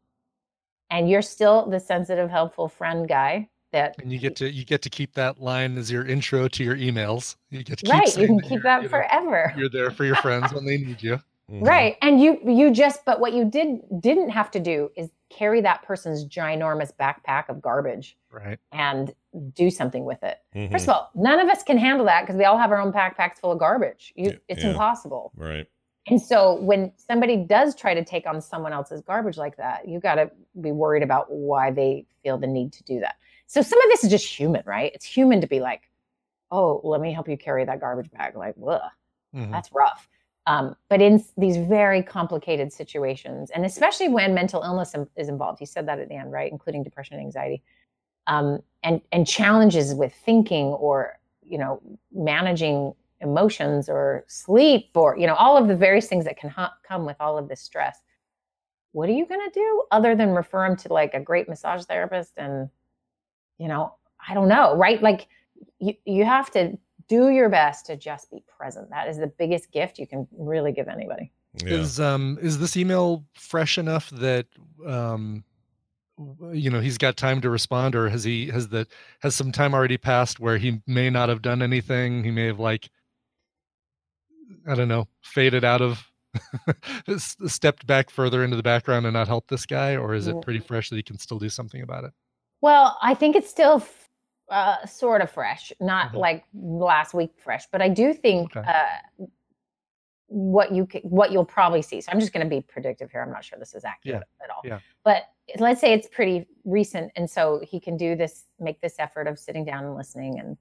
and you're still the sensitive, helpful friend guy that And you get to you get to keep that line as your intro to your emails. You get to keep right. You can that keep that you know, forever. you're there for your friends when they need you. Mhm. Right. And you you just but what you did didn't have to do is carry that person's ginormous backpack of garbage Right. and do something with it. Mhm. First of all, none of us can handle that because we all have our own backpacks full of garbage. You, Yeah, it's yeah. impossible. Right. And so when somebody does try to take on someone else's garbage like that, you got to be worried about why they feel the need to do that. So some of this is just human, right? It's human to be like, "Oh, let me help you carry that garbage bag." Like, ugh, Mhm. that's rough. Um, but in these very complicated situations, and especially when mental illness is involved, you said that at the end, right? Including depression and anxiety, um, and and challenges with thinking or you know managing emotions or sleep or you know all of the various things that can ha- come with all of this stress. What are you going to do other than refer them to like a great massage therapist and you know I don't know, right? Like you you have to do your best to just be present. That is the biggest gift you can really give anybody. Yeah. Is um is this email fresh enough that um you know he's got time to respond or has he has the has some time already passed where he may not have done anything he may have like i don't know faded out of stepped back further into the background and not helped this guy or is it pretty fresh that he can still do something about it Well, I think it's still f- uh, sort of fresh, not Mhm. like last week fresh, but I do think Okay. uh, what you c- what you'll probably see. So I'm just going to be predictive here. I'm not sure this is accurate at all. yeah. But let's say it's pretty recent, and so he can do this, make this effort of sitting down and listening, and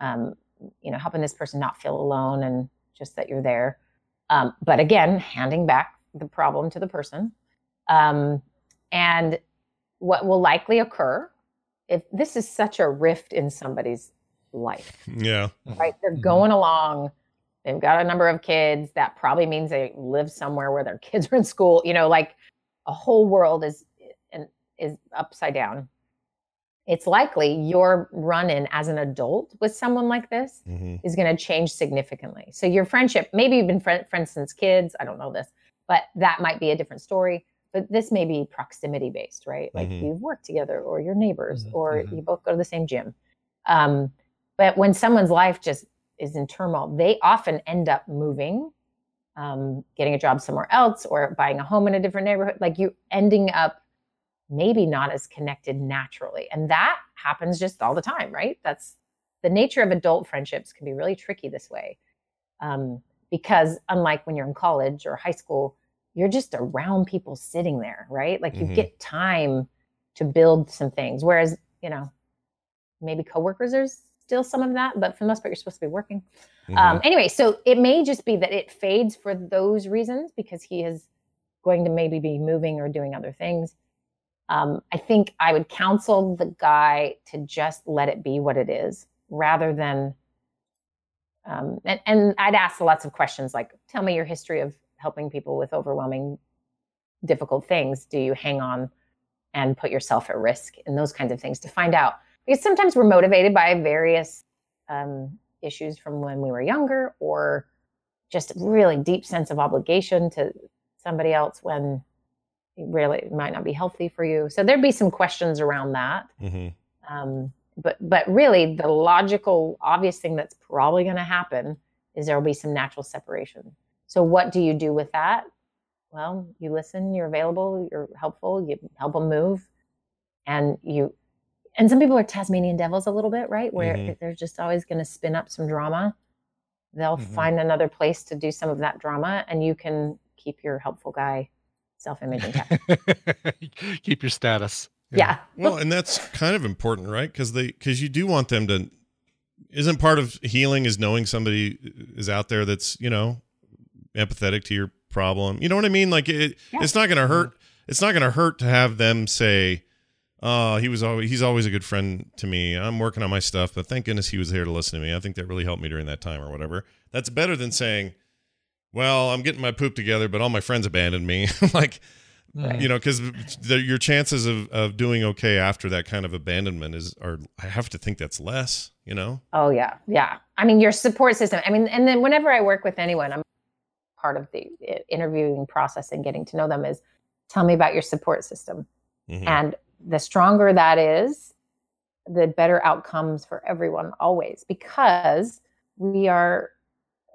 um, you know, helping this person not feel alone, and just that you're there. Um, but again, handing back the problem to the person, um, and what will likely occur if this is such a rift in somebody's life Yeah. right? They're Mhm. going along. They've got a number of kids. That probably means they live somewhere where their kids are in school. You know, like a whole world is and is upside down. It's likely your run-in as an adult with someone like this hmm is going to change significantly. So your friendship, maybe you've been friend, friends since kids. I don't know this, but that might be a different story. But this may be proximity based, right? Like Mhm. you've worked together, or you're neighbors, Mhm, or mhm. you both go to the same gym. Um, but when someone's life just is in turmoil, they often end up moving, um, getting a job somewhere else, or buying a home in a different neighborhood. Like you ending up maybe not as connected naturally. And that happens just all the time, right? That's the nature of adult friendships can be really tricky this way. Um, because unlike when you're in college or high school, you're just around people sitting there, right? Like you Mhm. get time to build some things. Whereas, you know, maybe coworkers, there's still some of that, but for the most part, you're supposed to be working. Um, anyway, so it may just be that it fades for those reasons because he is going to maybe be moving or doing other things. Um, I think I would counsel the guy to just let it be what it is rather than. Um, and, and I'd ask lots of questions like, tell me your history of helping people with overwhelming, difficult things. Do you hang on and put yourself at risk and those kinds of things to find out? Because sometimes we're motivated by various um, issues from when we were younger or just a really deep sense of obligation to somebody else when it really might not be healthy for you. So there'd be some questions around that. hmm Um, but but really, the logical, obvious thing that's probably going to happen is there will be some natural separation. So what do you do with that? Well, you listen, you're available, you're helpful, you help them move, and you. And some people are Tasmanian devils a little bit, right? Where Mhm. they're just always going to spin up some drama. They'll Mhm. find another place to do some of that drama, and you can keep your helpful guy self-image intact. keep your status yeah. Well, and that's kind of important, right? Because they because you do want them to isn't part of healing is knowing somebody is out there that's you know empathetic to your problem. You know what I mean? Like it, Yeah. it's not gonna hurt. It's not gonna hurt to have them say, "Oh, he was always he's always a good friend to me. I'm working on my stuff, but thank goodness he was here to listen to me. I think that really helped me during that time or whatever." That's better than saying, "Well, I'm getting my poop together, but all my friends abandoned me." like Right. you know because your chances of, of doing okay after that kind of abandonment is are i have to think that's less you know Oh yeah, yeah. I mean, your support system. I mean, and then whenever I work with anyone, I'm part of the interviewing process and getting to know them is tell me about your support system. Mhm. And the stronger that is, the better outcomes for everyone always because we are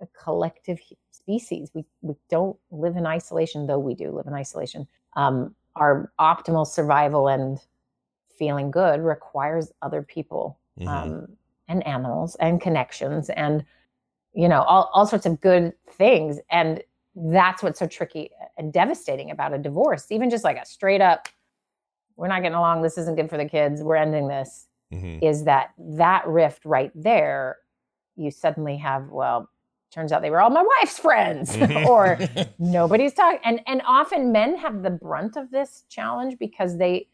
a collective species. We we don't live in isolation, though we do live in isolation. Um, our optimal survival and feeling good requires other people Mhm. um, and animals and connections and you know all, all sorts of good things. And that's what's so tricky and devastating about a divorce even just like a straight up we're not getting along. This isn't good for the kids. We're ending this Mhm. is that that rift right there you suddenly have well turns out they were all my wife's friends or nobody's talking and and often men have the brunt of this challenge because they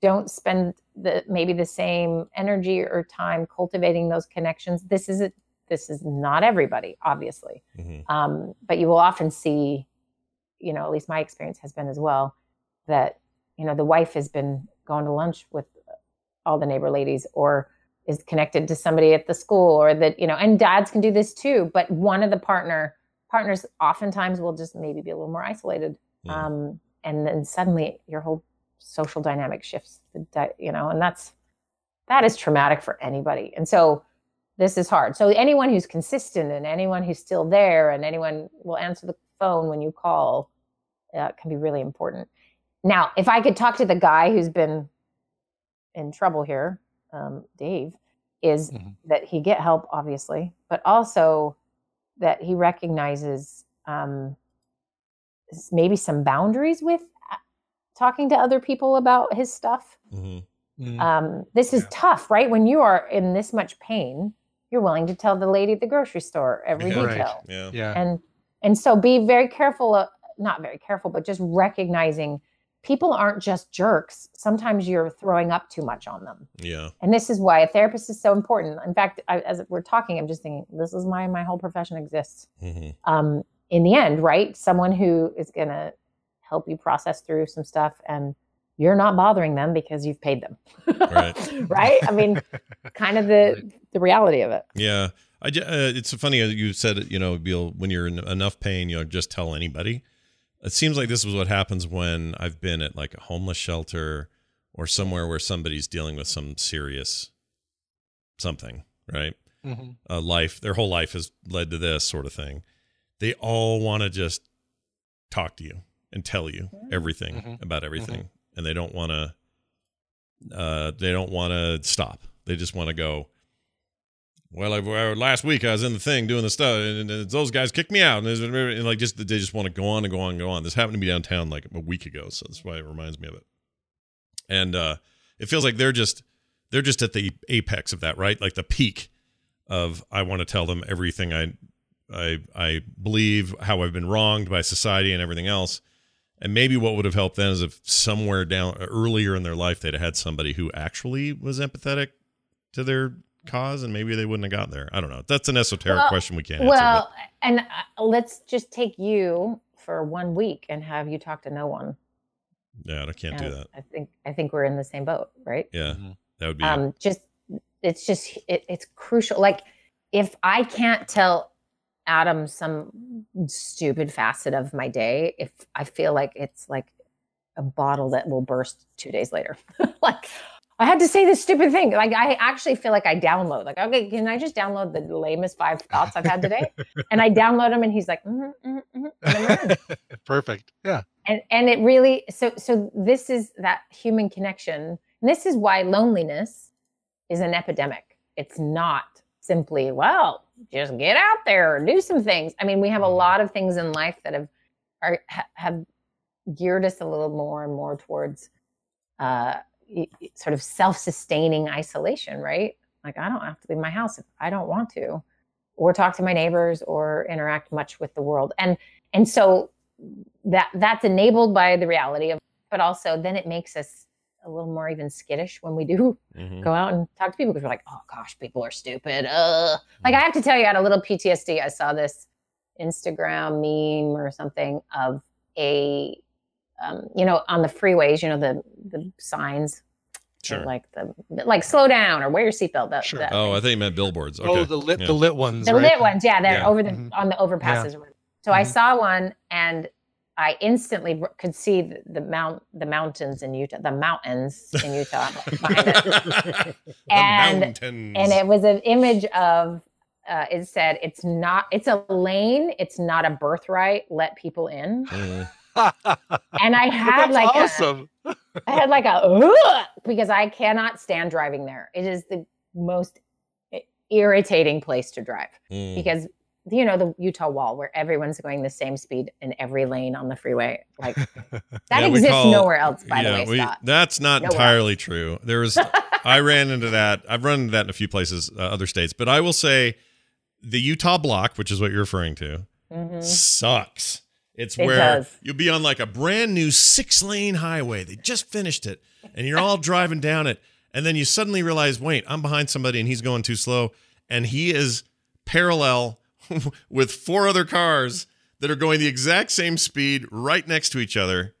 don't spend the maybe the same energy or time cultivating those connections. This is a, this is not everybody obviously. Mhm. um, but you will often see you know at least my experience has been as well that you know the wife has been going to lunch with all the neighbor ladies or is connected to somebody at the school or that you know and dads can do this too but one of the partner partners oftentimes will just maybe be a little more isolated um, and then suddenly your whole social dynamic shifts you know and that's that is traumatic for anybody. And so this is hard so anyone who's consistent and anyone who's still there and anyone will answer the phone when you call uh, can be really important now if i could talk to the guy who's been in trouble here um, dave is Mhm. that he get help obviously but also that he recognizes um, maybe some boundaries with uh, talking to other people about his stuff Mhm. Mm. um, this is Yeah. tough right when you are in this much pain you're willing to tell the lady at the grocery store every Yeah. Right. detail yeah yeah. and and so be very careful uh, not very careful but just recognizing people aren't just jerks sometimes you're throwing up too much on them yeah and this is why a therapist is so important in fact I, as we're talking i'm just thinking this is why my whole profession exists Mhm. um, in the end, right? Someone who is going to help you process through some stuff and you're not bothering them because you've paid them. Right. right? I mean, kind of the the reality of it. yeah i uh, it's funny uh, you said you know Bill, when you're in enough pain you know just tell anybody it seems like this is what happens when i've been at like a homeless shelter or somewhere where somebody's dealing with some serious something right Mhm. uh, life their whole life has led to this sort of thing they all want to just talk to you and tell you everything Mhm. about everything and they don't want to uh they don't want to stop. They just want to go well I, last week i was in the thing doing the stuff and, and those guys kicked me out. And, and like just they just want to go on and go on and go on. This happened to me downtown like a week ago so that's why it reminds me of it. And uh it feels like they're just they're just at the apex of that right? Like the peak of I want to tell them everything I I I believe, how I've been wronged by society and everything else. And maybe what would have helped then is if somewhere down earlier in their life they'd have had somebody who actually was empathetic to their cause, and maybe they wouldn't have got there. I don't know. That's an esoteric Well- question we can't answer. Well, and uh, let's just take you for one week and have you talk to no one. yeah, I can't do that. I think I think we're in the same boat, right? Yeah, Mhm. that would be. um just it's just it, it's crucial like if i can't tell adam some stupid facet of my day if i feel like it's like a bottle that will burst two days later like i had to say this stupid thing like i actually feel like i download like okay can i just download the lamest five thoughts i've had today and i download them and he's like mm mm mm and I'm in. Perfect. Yeah. and and it really so so this is that human connection and this is why loneliness is an epidemic it's not simply well just get out there do some things. I mean we have a lot of things in life that have are ha- have geared us a little more and more towards uh sort of self-sustaining isolation right? Like I don't have to leave my house if I don't want to, or talk to my neighbors or interact much with the world. And and so that that's enabled by the reality of, but also then it makes us a little more even skittish when we do Mhm. go out and talk to people because we're like, oh gosh, people are stupid. Uh. Like I have to tell you, I had a little PTSD. I saw this Instagram meme or something of a, um, you know, on the freeways, you know, the the signs, Sure. like the like slow down or wear your seatbelt. That, Sure. that Oh, I think you meant billboards. Okay. Oh, the lit Yeah. the lit ones. the right? lit ones, yeah, they're Yeah. over the Mhm. on the overpasses. or whatever. So I saw one and I instantly could see the, the mount the mountains in Utah, the mountains in Utah. The And- mountains. and it was an image of uh, it said it's not it's a lane it's not a birthright let people in Mm. and i had That's like awesome. i had like a because i cannot stand driving there it is the most irritating place to drive Mm. because you know the utah wall where everyone's going the same speed in every lane on the freeway like that Yeah, exists call- nowhere else by yeah, the way we- Scott. that's not Nowhere entirely true. There was, I ran into that. I've run into that in a few places, uh, other states, but I will say, the Utah block, which is what you're referring to, Mhm. sucks. It's It where does. you'll be on like a brand new six lane highway. They just finished it, and you're all driving down it, and then you suddenly realize, wait, I'm behind somebody, and he's going too slow, and he is parallel with four other cars that are going the exact same speed right next to each other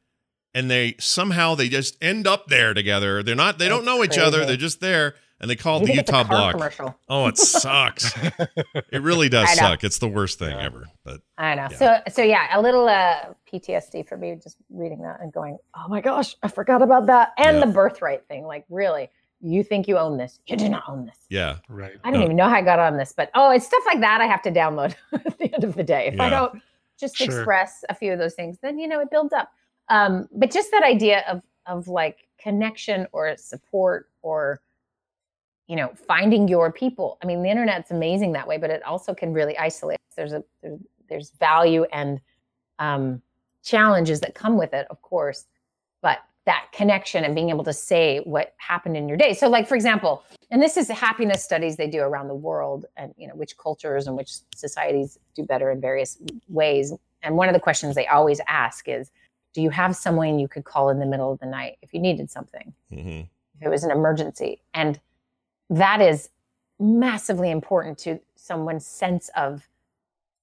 and they somehow they just end up there together they're not they don't That's know each other they're just there and they call it the think it's a utah block commercial. oh it sucks it really does suck it's the worst thing ever but I know. Yeah. So so yeah, a little uh, PTSD for me just reading that and going, oh my gosh, I forgot about that. And Yeah. the birthright thing, like really, you think you own this? You do not own this. yeah Right. I don't No. even know how I got on this, but oh, it's stuff like that I have to download at the end of the day. If I don't just Sure. express a few of those things, then you know it builds up. Um, but just that idea of of like connection or support or you know finding your people. I mean, the internet's amazing that way, but it also can really isolate. There's a there's, there's value and um, challenges that come with it, of course, but that connection and being able to say what happened in your day. So, like for example, and this is happiness studies they do around the world, and you know which cultures and which societies do better in various ways. And one of the questions they always ask is, "Do you have someone you could call in the middle of the night if you needed something?" hmm if it was an emergency. And that is massively important to someone's sense of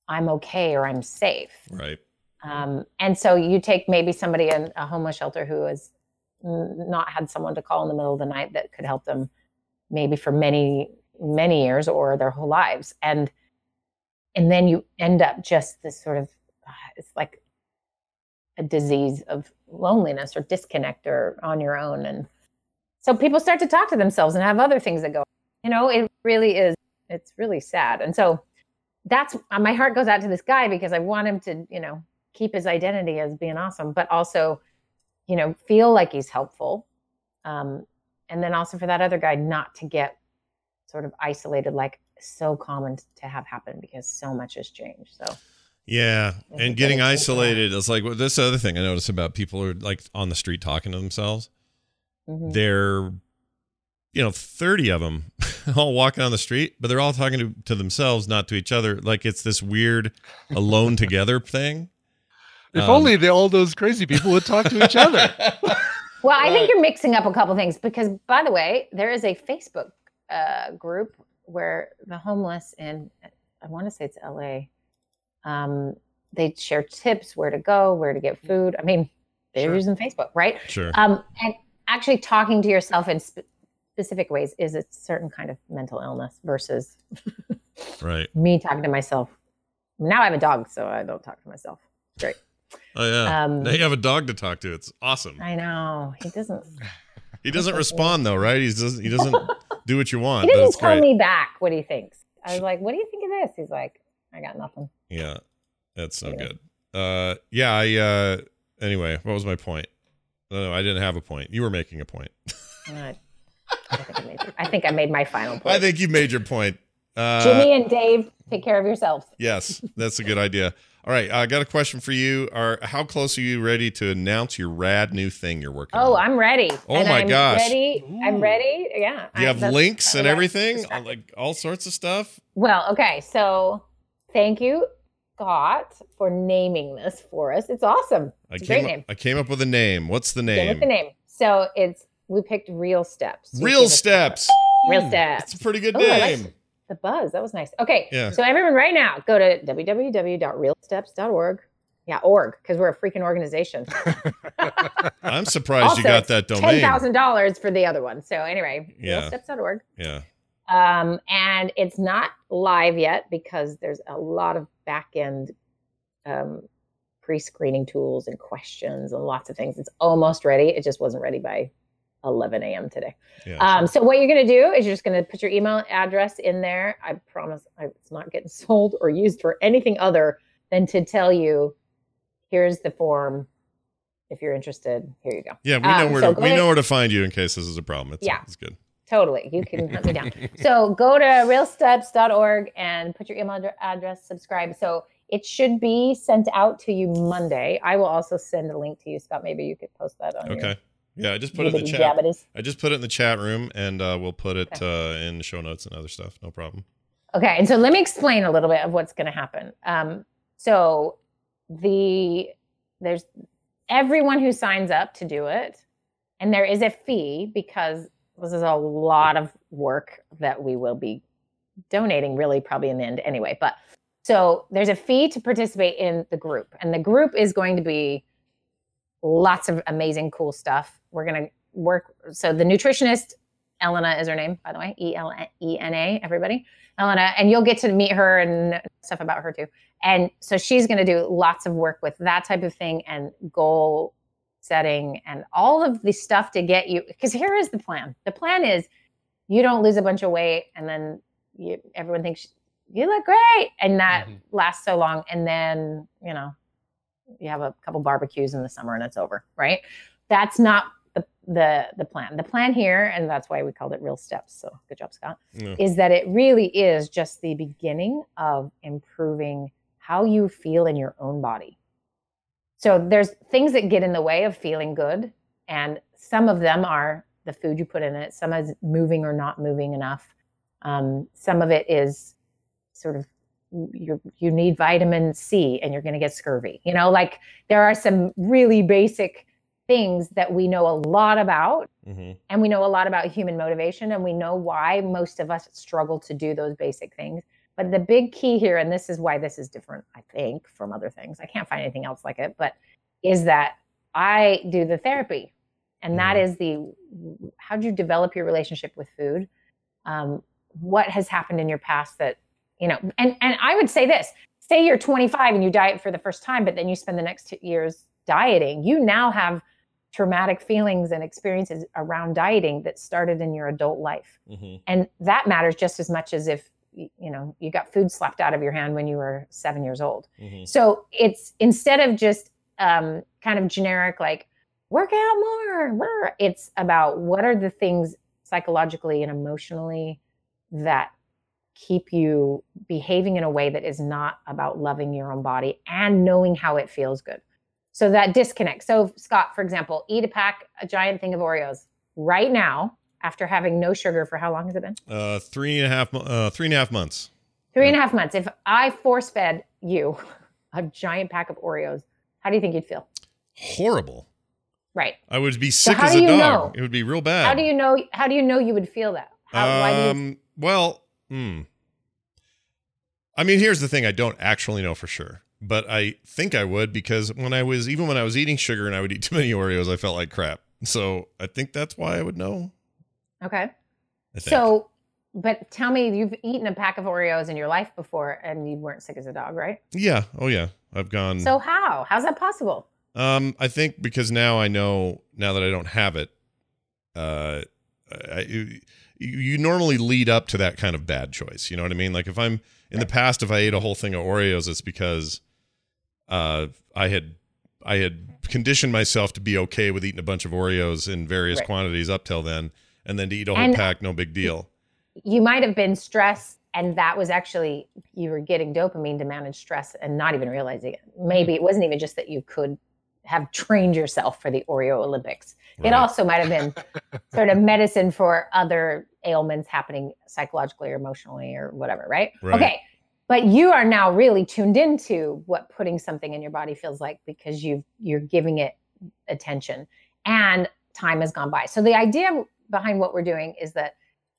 I'm okay or I'm safe. right Um, and so you take maybe somebody in a homeless shelter who has not had someone to call in the middle of the night that could help them maybe for many many years or their whole lives. And and then you end up just this sort of ah, it's like a disease of loneliness or disconnect or on your own. And so people start to talk to themselves and have other things that go you know it really is it's really sad. And so that's uh, my heart goes out to this guy because i want him to you know keep his identity as being awesome but also you know feel like he's helpful um, and then also for that other guy not to get sort of isolated like so common to have happen because so much has changed so. Yeah and getting isolated is like well, this other thing i notice about people who are like on the street talking to themselves. Mhm. they're you know 30 of them all walking on the street but they're all talking to, to themselves not to each other. Like it's this weird alone together thing If Um, only the, all those crazy people would talk to each other. Well, I think you're mixing up a couple things because, by the way, there is a Facebook uh, group where the homeless in, I want to say it's LA, um, they share tips where to go, where to get food. I mean, they're Sure. using Facebook, right? sure Um, and actually talking to yourself in sp- specific ways is a certain kind of mental illness versus right me talking to myself. Now I have a dog, so I don't talk to myself. Great. Oh yeah Um, now you have a dog to talk to it's awesome I know. He doesn't. he doesn't respond though right he doesn't he doesn't do what you want He but doesn't it's tell great me back what he thinks. I was like, "What do you think of this?" He's like, "I got nothing." yeah that's so Yeah. good uh yeah i uh anyway what was my point no, no i didn't have a point you were making a point point. I, I think I made. I think I made my final point. i think you made your point Uh, Jimmy and Dave, take care of yourselves. Yes, that's a good idea. All right, I got a question for you. Are how close are you ready to announce your rad new thing you're working Oh, on? Oh, I'm ready. Oh And my I'm gosh. Ready. I'm ready. Yeah. Do you I- have links and everything, distracted. like all sorts of stuff? Well, okay. So thank you, Scott, for naming this for us. It's awesome. I It's a came great up, name. I came up with a name. What's the Came name? with the name. So it's we picked Real Steps. You Real Steps. Real hmm, Steps. It's a pretty good Ooh, I like name. The buzz. That was nice. Okay. Yeah. So everyone right now, go to www.realsteps.org. Yeah, org, because we're a freaking organization. I'm surprised also, you got that Ten domain. thousand dollars for the other one. So anyway, Yeah. realsteps.org. Yeah. Um, and it's not live yet because there's a lot of back end um, pre screening tools and questions and lots of things. It's almost ready. It just wasn't ready by 11 a.m. today. Yeah. Um, so what you're going to do is you're just going to put your email address in there. I promise it's not getting sold or used for anything other than to tell you, here's the form. If you're interested, here you go. Yeah, we know Um, where so to, we to- know where to find you in case this is a problem. It's, Yeah. it's good. Totally. You can hunt me down. So go to realsteps.org and put your email address, subscribe. So it should be sent out to you Monday. I will also send a link to you, Scott. Maybe you could post that on your Okay. Yeah, I just put it in the chat. I just put it in the chat room, and uh, we'll put it uh, in the show notes and other stuff. No problem. Okay, and so let me explain a little bit of what's going to happen. Um, so the there's everyone who signs up to do it, and there is a fee because this is a lot of work that we will be donating, really, probably in the end anyway. But so there's a fee to participate in the group, and the group is going to be lots of amazing, cool stuff. We're going to work. So the nutritionist, Elena is her name, by the way, E L E N A, everybody. Elena, and you'll get to meet her and stuff about her too. And so she's going to do lots of work with that type of thing and goal setting and all of the stuff to get you. Because here is the plan the plan is you don't lose a bunch of weight and then you, everyone thinks you look great. And that mm-hmm. lasts so long. And then, you know, you have a couple barbecues in the summer and it's over, right? That's not the the the plan. The plan here, and that's why we called it real steps. So good job, Scott. Yeah. Is that it really is just the beginning of improving how you feel in your own body. So there's things that get in the way of feeling good, and some of them are the food you put in it. Some is moving or not moving enough. Um, some of it is sort of you you need vitamin C and you're going to get scurvy. You know, like there are some really basic things that we know a lot about Mm-hmm. and we know a lot about human motivation and we know why most of us struggle to do those basic things. But the big key here and this is why this is different I think from other things. I can't find anything else like it, but is that I do the therapy. And that is the how do you develop your relationship with food? Um, what has happened in your past that you know and and i would say this say you're 25 and you diet for the first time but then you spend the next two years dieting you now have traumatic feelings and experiences around dieting that started in your adult life Mm-hmm. and that matters just as much as if you know you got food slapped out of your hand when you were seven years old Mm-hmm. so it's instead of just um, kind of generic like work out more it's about what are the things psychologically and emotionally that keep you behaving in a way that is not about loving your own body and knowing how it feels good. So that disconnect. So Scott, for example, eat a pack, a giant thing of Oreos right now after having no sugar for how long has it been? Uh, three and a half, uh, three and a half months. Three and a half months. If I force fed you a giant pack of Oreos, how do you think you'd feel? Horrible. Right. I would be sick how as do a you dog. know? It would be real bad. How do you know how do you know you would feel that? How, why do you um, well, hmm. I mean, here's the thing: I don't actually know for sure, but I think I would because when I was even when I was eating sugar and I would eat too many Oreos, I felt like crap. So I think that's why I would know. Okay. So, but tell me, you've eaten a pack of Oreos in your life before, and you weren't sick as a dog, right? yeah, oh yeah, I've gone. So how? How's that possible? Um, I think because now I know now that I don't have it, uh, I, you, you normally lead up to that kind of bad choice. You know what I mean? Like if I'm in the past, if I ate a whole thing of Oreos, it's because uh, I had I had conditioned myself to be okay with eating a bunch of Oreos in various Right. quantities up till then, and then to eat a whole And- pack, no big deal. You might have been stressed and that was actually you were getting dopamine to manage stress and not even realizing it. Maybe it wasn't even just that you could have trained yourself for the Oreo Olympics. It also might have been sort of medicine for other ailments happening psychologically or emotionally or whatever, right? Right. Okay. But you are now really tuned into what putting something in your body feels like because you've you're giving it attention and time has gone by. So the idea behind what we're doing is that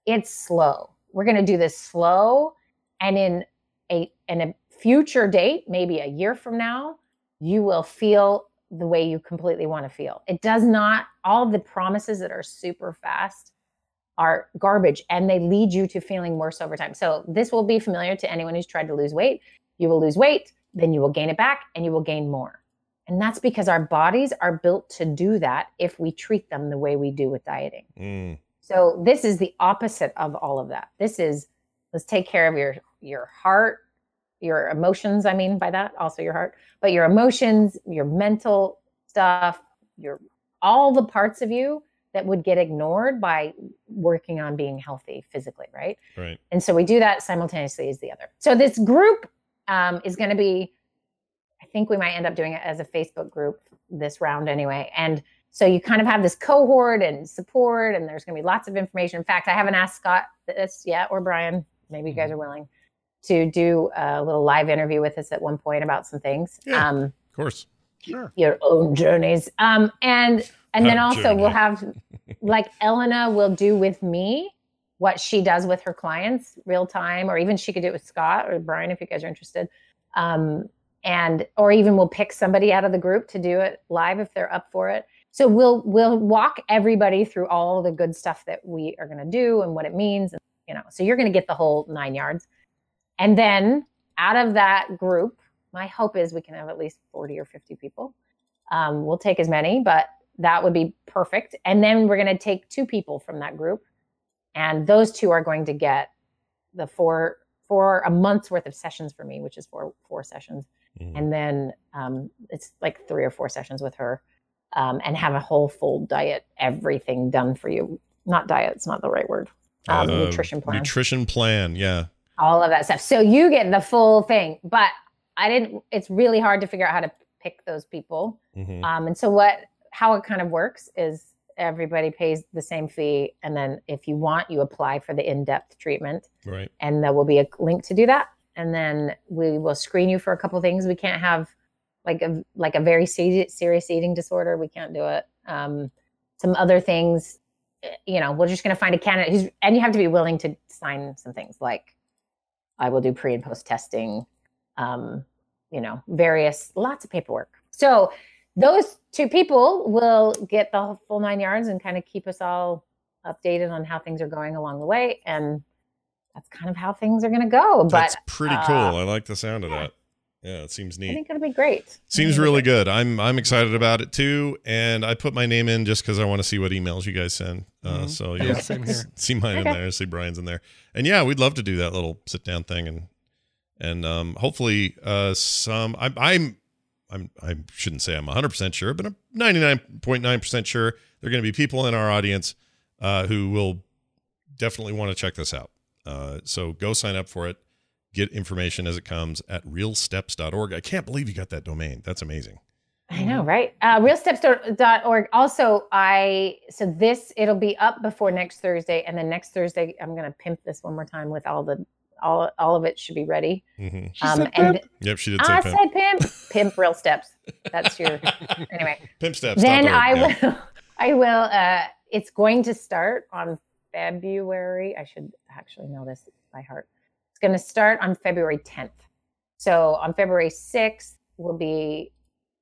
it's slow. We're going to do this slow and in a in a future date, maybe a year from now, you will feel the way you completely want to feel. It does not all the promises that are super fast are garbage and they lead you to feeling worse over time. So this will be familiar to anyone who's tried to lose weight. You will lose weight, then you will gain it back and you will gain more. And that's because our bodies are built to do that if we treat them the way we do with dieting. Mm. So this is the opposite of all of that. This is let's take care of your your heart, your emotions, I mean by that, also your heart, but your emotions, your mental stuff, your all the parts of you that would get ignored by working on being healthy physically, right? Right. And so we do that simultaneously as the other. So this group um, is going to be, I think we might end up doing it as a Facebook group this round anyway. And so you kind of have this cohort and support, and there's going to be lots of information. In fact, I haven't asked Scott this yet or Brian. Maybe you guys are willing to do a little live interview with us at one point about some things. Yeah. Um, Of course. Sure. your own journeys. Um, and and then Her also we'll have like Elena will do with me what she does with her clients real time, or even she could do it with Scott or Brian if you guys are interested. Um, and or even we'll pick somebody out of the group to do it live if they're up for it. So we'll we'll walk everybody through all the good stuff that we are going to do and what it means, and you know. So you're going to get the whole nine yards. And then out of that group, my hope is we can have at least 40 or 50 people. Um, we'll take as many, but that would be perfect. And then we're going to take two people from that group, and those two are going to get the four for a month's worth of sessions for me, which is four four sessions, Mhm. and then um, it's like three or four sessions with her, um, and have a whole full diet, everything done for you. Not diet; it's not the right word. Um, Uh, nutrition plan Nutrition plan. Yeah. All of that stuff. So you get the full thing. But I didn't. It's really hard to figure out how to pick those people. Mhm. Um, and so what? How it kind of works is everybody pays the same fee, and then if you want, you apply for the in-depth treatment, Right. and there will be a link to do that. And then we will screen you for a couple things. We can't have like a like a very serious eating disorder. We can't do it. Um, some other things, eh, you know, we're just going to find a candidate who's, and you have to be willing to sign some things like I will do pre and post testing, um, you know, various, lots of paperwork. So those two people will get the full nine yards and kind of keep us all updated on how things are going along the way. And that's kind of how things are going to go. But That's pretty cool. uh, I like the sound of that. Yeah, it seems neat. I neat. think it'll be great. Seems really good. I'm I'm excited about it too, and I put my name in just because I want to see what emails you guys send. Uh, Mhm. So Yeah, you'll same here. see mine Okay. in there, see Brian's in there, and yeah, we'd love to do that little sit down thing, and and um, hopefully uh, some. I'm I'm I'm I shouldn't say I'm 100 percent sure, but I'm 99.9 percent sure there are going to be people in our audience uh, who will definitely want to check this out. Uh, so go sign up for it. Get information as it comes at realsteps.org. I can't believe you got that domain. That's amazing. I know, right? Uh, realsteps.org. Also, I so this it'll be up before next Thursday, and then next Thursday I'm going to pimp this one more time with all the all all of it should be ready. hmm Um, and Yep, she did say I pimp. said pimp, pimp real steps. That's your anyway. Pimp steps. Then I yeah. will, I will. Uh, it's going to start on February. I should actually know this by heart. Going to start on February 10th. So on February 6th will be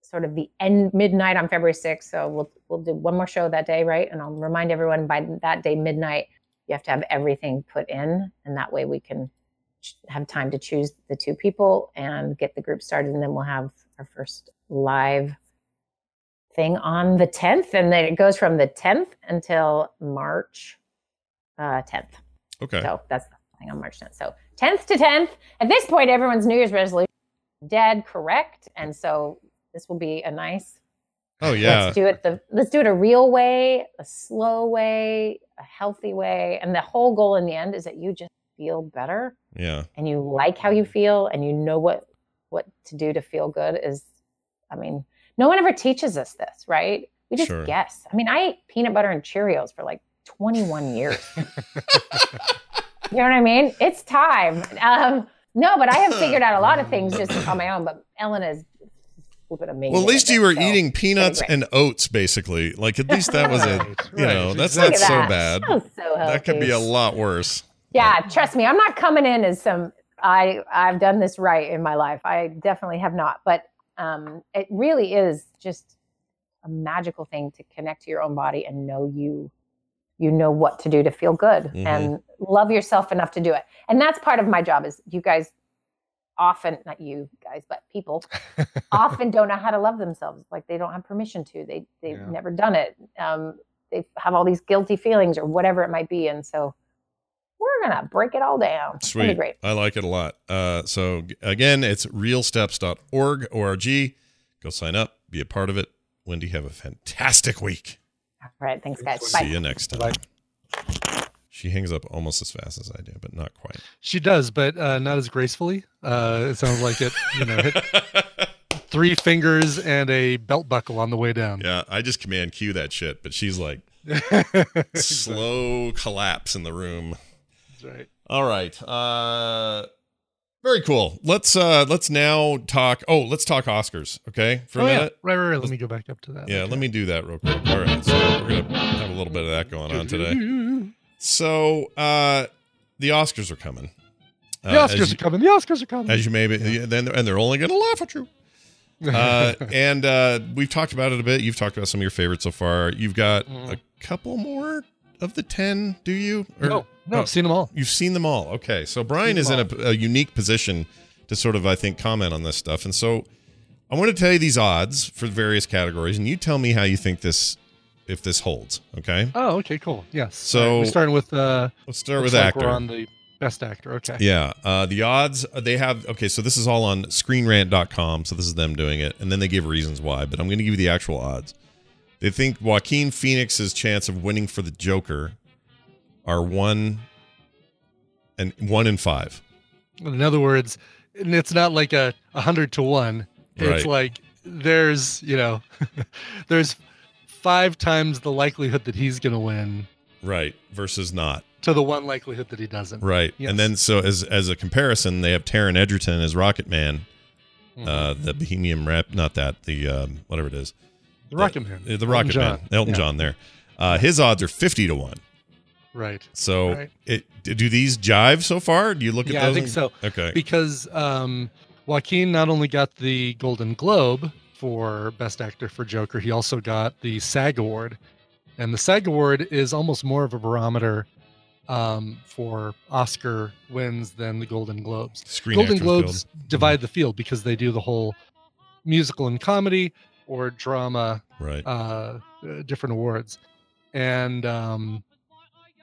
sort of the end midnight on February 6th. So we'll we'll do one more show that day, right? And I'll remind everyone by that day midnight you have to have everything put in, and that way we can have time to choose the two people and get the group started, and then we'll have our first live thing on the 10th, and then it goes from the 10th until March uh, 10th. Okay. So that's on March 10th. So 10th to 10th. At this point, everyone's New Year's resolution dead, correct? And so this will be a nice. Oh yeah. Let's do it the let's do it a real way, a slow way, a healthy way, and the whole goal in the end is that you just feel better Yeah. and you like how you feel and you know what what to do to feel good is I mean, no one ever teaches us this, right? We just Sure. guess. I mean, I ate peanut butter and Cheerios for like 21 years. you know what I mean? It's time. Um, no, but I have figured out a lot of things just on my own. But Ellen is flipping amazing. Well, at least you were so eating peanuts and oats, basically. Like at least that was a, Right, you know, that's not at so bad. Oh, so That could be a lot worse. Yeah, trust me, I'm not coming in as some I I've done this right in my life. I definitely have not, but um it really is just a magical thing to connect to your own body and know you you know what to do to feel good Mhm. and love yourself enough to do it. And that's part of my job is you guys often not you guys but people often don't know how to love themselves like they don't have permission to they they've Yeah. never done it um they have all these guilty feelings or whatever it might be and so we're gonna break it all down it's gonna be Sweet. great I like it a lot. Uh, so again, it's realsteps.org, O-R-G. Go sign up, be a part of it. Wendy, have a fantastic week. All right thanks guys See bye you next time. Bye. She hangs up almost as fast as I do, but not quite. She does, but uh, not as gracefully. Uh, it sounds like it, you know, hit three fingers and a belt buckle on the way down. yeah, I just command cue that shit, but she's like Exactly. slow collapse in the room. That's right. All right. Uh very cool. Let's uh let's now talk oh, let's talk Oscars, okay? For a Oh, yeah. minute. Right, right, right. Let me go back up to that. Yeah, let me do that real quick. All right. So we're gonna have a little bit of that going on today. So uh the Oscars are coming. The Uh, Oscars as, are coming. The Oscars are coming. as you may be then and they're only gonna laugh at you. Uh and uh we've talked about it a bit. You've talked about some of your favorites so far. You've got Mhm. a couple more of the ten, do you? Or- no, no, oh, I've seen them all. You've seen them all. Okay. So Brian is in a, a unique position to sort of, I think, comment on this stuff. And so I want to tell you these odds for various categories, and you tell me how you think this, if this holds. Okay. Oh, okay, cool. Yes. So- right, we're starting with uh, Let's start with like actor. We're on the best actor. Okay. Yeah. Uh, the odds uh, they have. Okay. So this is all on screenrant.com. So this is them doing it. And then they give reasons why. But I'm going to give you the actual odds. They think Joaquin Phoenix's chance of winning for the Joker are one and one in five. In other words, it's not like a, a hundred to one. It's Right. like there's you know, there's five times the likelihood that he's going to win Right. Versus not. to the one likelihood that he doesn't. Right. Yes. And then so as as a comparison, they have Taron Egerton as Rocket Man, Mhm. uh, the Bohemian rap, not that, the um, whatever it is. the Rocket Man. Uh, The Elton Rocket John. Man. Elton Yeah. John there. Uh, his odds are 50 to 1. Right. So Right. it do these jive so far? Do you look at Yeah, I those? think and- so. Okay. Because um, Joaquin not only got the Golden Globe for Best Actor for Joker, he also got the SAG Award. And the SAG Award is almost more of a barometer um, for Oscar wins than the Golden Globes. Screen Golden Globes Guild. divide the field because they do the whole musical and comedy or drama Right. uh, different awards, and um,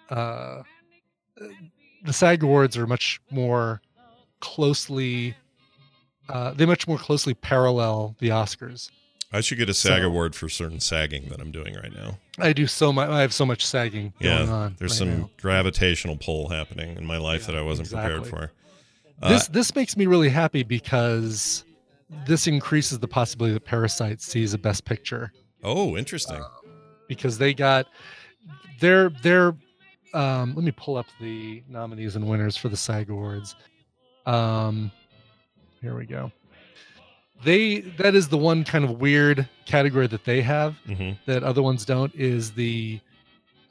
uh, the SAG awards are much more closely. Uh, they much more closely parallel the Oscars. I should get a SAG so- award for certain sagging that I'm doing right now. I do so much. I have so much sagging going Yeah. on. There's right some now. gravitational pull happening in my life Yeah, that I wasn't prepared exactly. for. Uh, This this makes me really happy because this increases the possibility that Parasite sees a Best Picture oh, interesting. because they got their their um let me pull up the nominees and winners for the SAG awards. Um here we go. They that is the one kind of weird category that they have hmm that other ones don't is the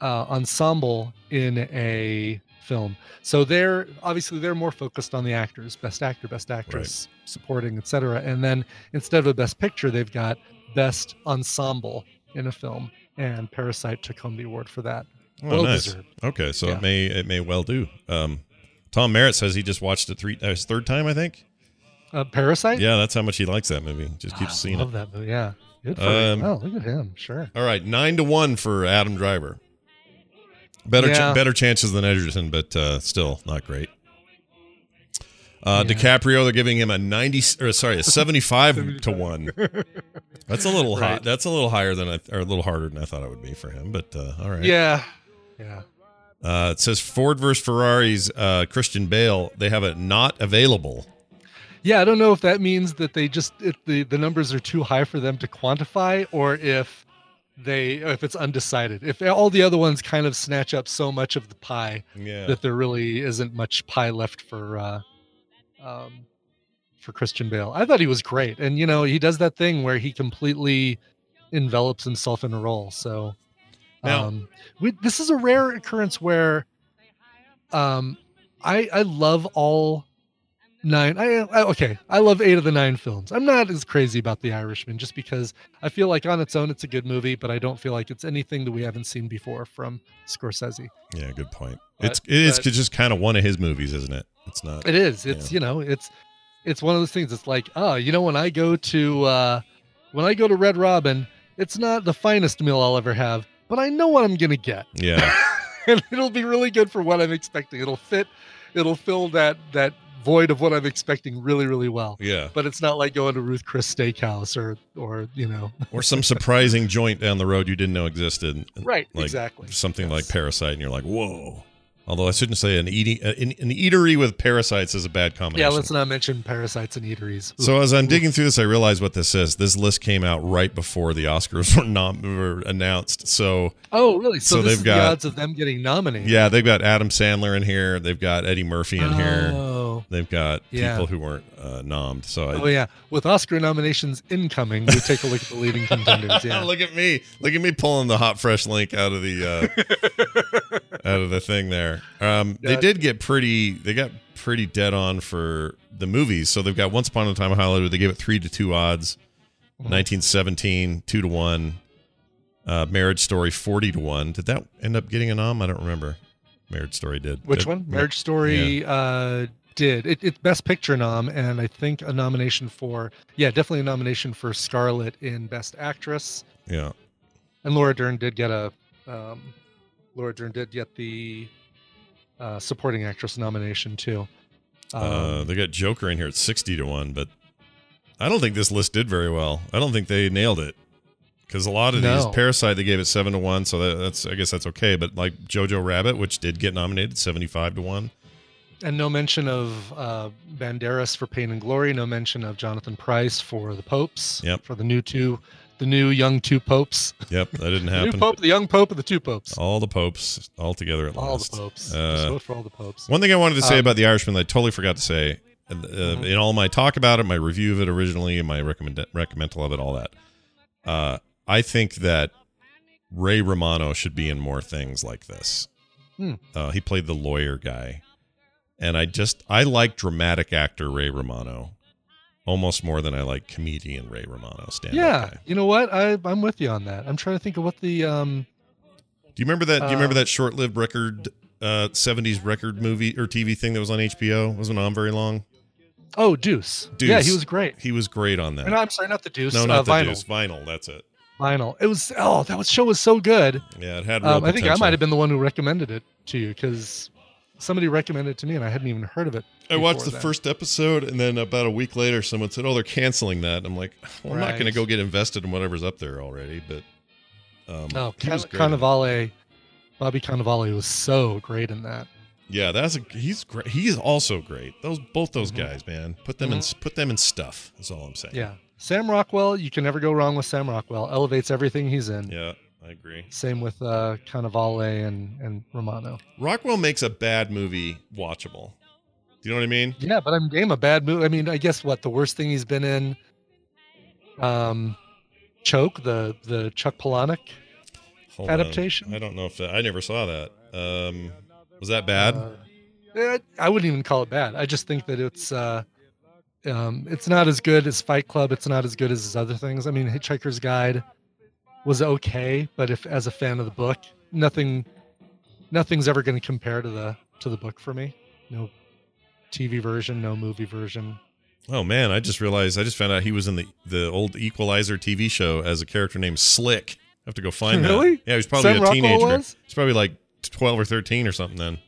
uh, ensemble in a film. So they're obviously they're more focused on the actors, best actor, best actress, supporting, etc. And then instead of a best picture, they've got best ensemble in a film, and Parasite took home the award for that. Oh, Well nice. deserved. Okay, so Yeah. it may it may well do. Um, Tom Merritt says he just watched it three uh, his third time, I think. Uh, Parasite. Yeah, that's how much he likes that movie. Just keeps I seeing love it. that movie. Yeah, good for Um, him. Oh, look at him. Sure. All right, nine to one for Adam Driver. Better ch- better chances than Egerton, but uh, still not great. Uh, Yeah. DiCaprio, they're giving him a ninety or sorry, a seventy-five to one. That's a little high. Right. That's a little higher than I, or a little harder than I thought it would be for him. But uh, all right. Yeah. Yeah. Uh, it says Ford versus Ferrari's uh, Christian Bale. They have it not available. Yeah, I don't know if that means that they just if the the numbers are too high for them to quantify, or if they if it's undecided. If all the other ones kind of snatch up so much of the pie Yeah. that there really isn't much pie left for uh, um, for Christian Bale. I thought he was great, and you know he does that thing where he completely envelops himself in a role. So Now- um, we, this is a rare occurrence where um, I I love all nine. I, I okay, I love eight of the nine films. I'm not as crazy about The Irishman just because I feel like on its own it's a good movie, but I don't feel like it's anything that we haven't seen before from Scorsese. Yeah, good point. But- it's it is but- just kind of one of his movies, isn't it? It's not. It is. It's you know, it's it's one of those things. It's like, oh, you know, when I go to uh when I go to Red Robin, it's not the finest meal I'll ever have, but I know what I'm gonna get. Yeah. and it'll be really good for what I'm expecting. It'll fit it'll fill that that void of what I'm expecting really, really well. Yeah. But it's not like going to Ruth Chris Steakhouse or or you know or some surprising joint down the road you didn't know existed. Right, Like exactly. Something like Parasite, and you're like, whoa. Although I shouldn't say an eating uh, an, an eatery with parasites is a bad combination. Yeah, let's not mention parasites and eateries. So as I'm digging through this, I realize what this is. This list came out right before the Oscars were not were announced. So Oh really? So, so this they've is got- the odds of them getting nominated. yeah, they've got Adam Sandler in here. They've got Eddie Murphy in here. Oh. They've got Yeah. people who weren't uh, nommed. So I, Oh yeah, with Oscar nominations incoming, we take a look at the leading contenders. Yeah, look at me! Look at me pulling the hot fresh link out of the uh, out of the thing there. Um, They did get pretty. They got pretty dead on for the movies. So they've got Once Upon a Time in Hollywood. They gave it three to two odds. Mhm. 1917 two to one. Uh, Marriage Story forty to one. Did that end up getting a nom? I don't remember. Marriage Story did. Which Did- one? Marriage Story uh, did it, it Best Picture nom, and I think a nomination for yeah, definitely a nomination for Scarlett in Best Actress. Yeah. And Laura Dern did get a um, Laura Dern did get the uh, supporting actress nomination too. Um, uh, they got Joker in here at 60 to 1, but I don't think this list did very well. I don't think they nailed it. Because a lot of these No. Parasite they gave it seven to one, so that, that's I guess that's okay. But like Jojo Rabbit, which did get nominated, seventy five to one. And no mention of uh, Banderas for Pain and Glory. No mention of Jonathan Pryce for the Popes. Yep. For the new two, the new young two popes. Yep, that didn't The happen. new pope, the young pope, and the two popes. All the popes all together at All last. the popes. Just Uh, for all the popes. One thing I wanted to say Um, about The Irishman that I totally forgot to say uh, Mhm. in all my talk about it, my review of it originally, and my recommend recommendal of it, all that. Uh, I think that Ray Romano should be in more things like this. Hmm. Uh, he played the lawyer guy, and I just I like dramatic actor Ray Romano almost more than I like comedian Ray Romano. Stand Yeah, you know what? I I'm with you on that. I'm trying to think of what the um. Do you remember that? do you remember Uh, that short-lived record, uh, '70s record movie or TV thing that was on HBO? It wasn't on very long. Oh, Deuce. Deuce. Yeah, he was great. He was great on that. No, I'm sorry, not the Deuce. No, uh, not the vinyl. Deuce. Vinyl. That's it. Vinyl. It was. Oh, that was, show was so good. Yeah, it had. Um, I think I might have been the one who recommended it to you because somebody recommended it to me and I hadn't even heard of it. I watched the then. first episode, and then about a week later, someone said, "Oh, they're canceling that." I'm like, well, "I'm not going to go get invested in whatever's up there already." But um, Oh, Can- great. in it. Cannavale, Bobby Cannavale was so great in that. Yeah, that's a, he's great. He's also great. Those both those Mhm. guys, man. Put them in put them in stuff. Is all I'm saying. Yeah, Sam Rockwell. You can never go wrong with Sam Rockwell. Elevates everything he's in. Yeah, I agree. Same with uh, Cannavale and and Romano. Rockwell makes a bad movie watchable. Do you know what I mean? Yeah, but I'm game a bad movie. I mean, I guess what the worst thing he's been in. Um, Choke, the the Chuck Palahniuk Hold on. adaptation. I don't know if that, I never saw that. Um, was that bad? Uh, eh, I wouldn't even call it bad. I just think that it's uh, um, it's not as good as Fight Club. It's not as good as his other things. I mean, Hitchhiker's Guide was okay, but if as a fan of the book, nothing, nothing's ever going to compare to the to the book for me. No TV version, no movie version. Oh man, I just realized I just found out he was in the the old Equalizer TV show as a character named Slick. I have to go find that. Yeah, he was probably Sam a Rockwell teenager. He's probably like twelve or thirteen or something then.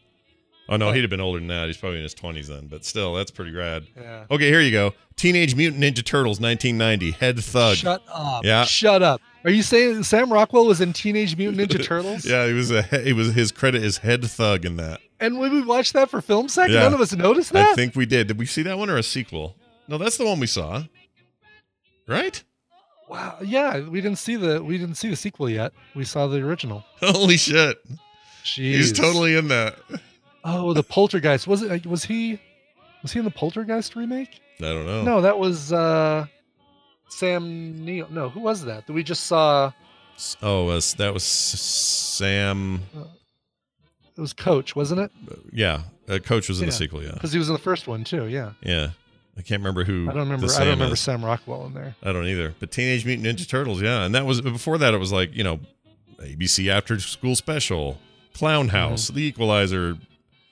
Oh no, he'd have been older than that. He's probably in his twenties then, but still, that's pretty rad. Yeah. Okay, here you go. Teenage Mutant Ninja Turtles, 1990. Head thug. Shut up. Yeah. Shut up. Are you saying Sam Rockwell was in Teenage Mutant Ninja Turtles? Yeah, he was a. He was his credit is head thug in that. And when we watched that for Film Sack, Yeah. none of us noticed that. I think we did. Did we see that one or a sequel? No, that's the one we saw. Right? Wow. Yeah, we didn't see the we didn't see the sequel yet. We saw the original. Holy shit! Jeez. He's totally in that. Oh, the Poltergeist. Was it? Was he? Was he in the Poltergeist remake? I don't know. No, that was uh Sam Neill. No, who was that? That we just saw. Oh, uh, that was Sam. It was Coach, wasn't it? Yeah, uh, Coach was in the sequel. Yeah, Because he was in the first one too. Yeah. yeah. I can't remember who. I don't remember. I don't remember is. Sam Rockwell in there. I don't either. But Teenage Mutant Ninja Turtles, yeah, and that was before that. It was like you know, ABC After School Special, Clown House, The Equalizer,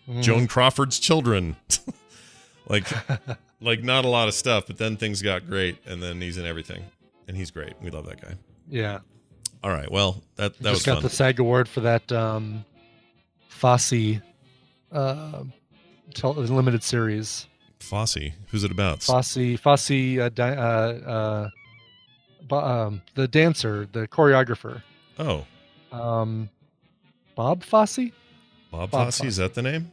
Mhm. Joan Crawford's Children, like like not a lot of stuff. But then things got great, and then he's in everything, and he's great. We love that guy. Yeah. All right, well that that just was got fun. the SAG award for that um, Fosse uh, tel- limited series. Fosse, who's it about? Fosse, Fosse, uh, di- uh, uh, um, the dancer, the choreographer, Oh, um, Bob Fosse. Bob, Bob Fosse, is that the name?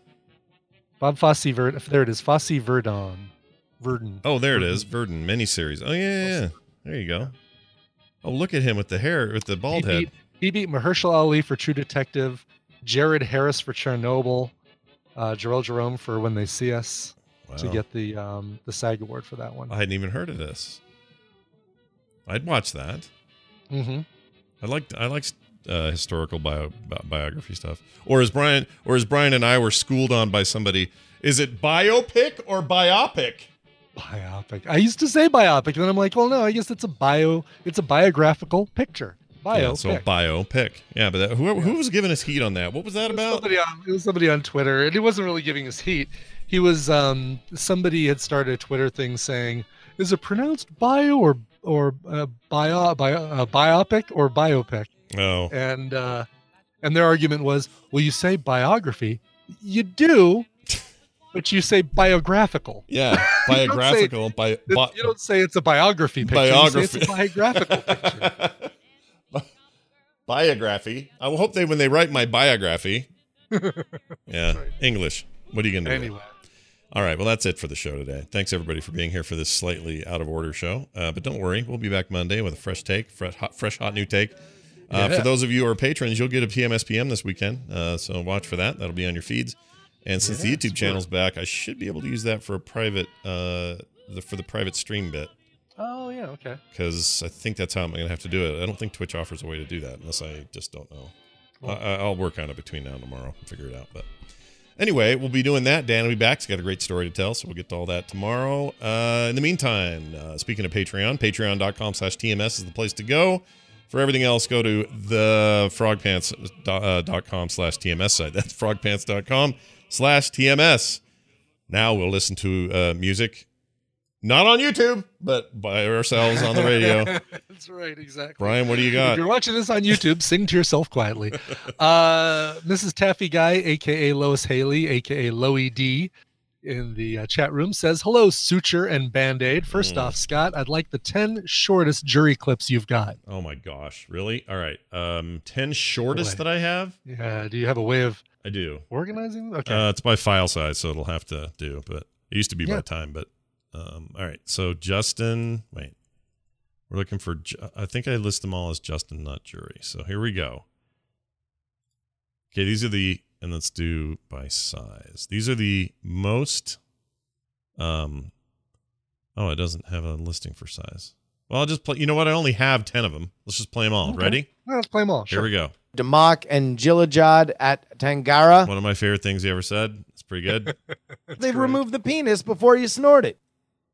Bob Fosse. Ver- there it is. Fosse Verdon. Verdon. Oh, there it is. Verdon miniseries. Oh yeah, yeah, yeah. There you go. Oh, look at him with the hair, with the He bald head. beat, he beat Mahershala Ali for True Detective, Jared Harris for Chernobyl, uh, Jharrel Jerome for When They See Us to get the um, the SAG award for that one. I hadn't even heard of this. I'd watch that. Mm-hmm. I like I like uh, historical bio bi- biography stuff. Or as Brian or as Brian and I were schooled on by somebody, is it biopic or biopic? Biopic. I used to say biopic, and then I'm like, well, no, I guess it's a bio. It's a biographical picture. Biopic. Yeah, so biopic. Yeah, but that, whoever who was giving us heat on that? What was that about? somebody on, it was somebody on Twitter, and he wasn't really giving us heat. He was um somebody had started a Twitter thing saying, "Is it pronounced bio or or uh, bio, bio uh, biopic or biopic?" Oh, And uh, and their argument was, "Well, you say biography, you do, but you say biographical. yeah, You don't say- biographical. Bi- you don't say it's a biography picture. Say it's a biographical picture." biography. I hope they when they write my biography. Yeah, English. What are you gonna do? Anyway. All right. Well, that's it for the show today. Thanks everybody for being here for this slightly out of order show. Uh, but don't worry, we'll be back Monday with a fresh take, fresh hot, fresh hot new take. Uh, Yeah. For those of you who are patrons, you'll get a PMSPM this weekend. Uh, so watch for that. That'll be on your feeds. And since Yeah, the YouTube channel's back, I should be able to use that for a private, uh, the, for the private stream bit Oh yeah, okay. because I think that's how I'm going to have to do it. I don't think Twitch offers a way to do that unless I just don't know. I, I- I'll work on it between now and tomorrow and figure it out. But anyway, we'll be doing that. Dan will be back. He's got a great story to tell, so we'll get to all that tomorrow. Uh, in the meantime, uh, speaking of Patreon, patreon.com slash TMS is the place to go. For everything else, go to the frogpants.com slash TMS site. That's frogpants.com slash TMS. Now we'll listen to uh, music, not on YouTube, but by ourselves on the radio. That's right, exactly. Brian, what do you got? If you're watching this on YouTube, sing to yourself quietly. Uh, Mrs. Taffy Guy, aka Lois Haley, aka Loey D, in the uh, chat room says, "Hello, Suture and Band Aid. First Mm. off, Scott, I'd like the ten shortest jury clips you've got. Oh my gosh, really? All right. Um 10 shortest that I have? Yeah, do you have a way of I do. organizing? Okay, Uh, it's by file size, so it'll have to do, but it used to be Yeah. by time, but um all right. So Justin, wait. We're looking for I think I list them all as Justin not jury. So here we go. Okay, these are the and let's do by size. These are the most um Oh, it doesn't have a listing for size. Well, I'll just play. You know what? I only have 10 of them. Let's just play them all. Okay. Ready? Well, let's play them all. Here we go. Democ and Gillijad at Tangara. One of my favorite things he ever said. It's pretty good. They've removed the penis before you snort it.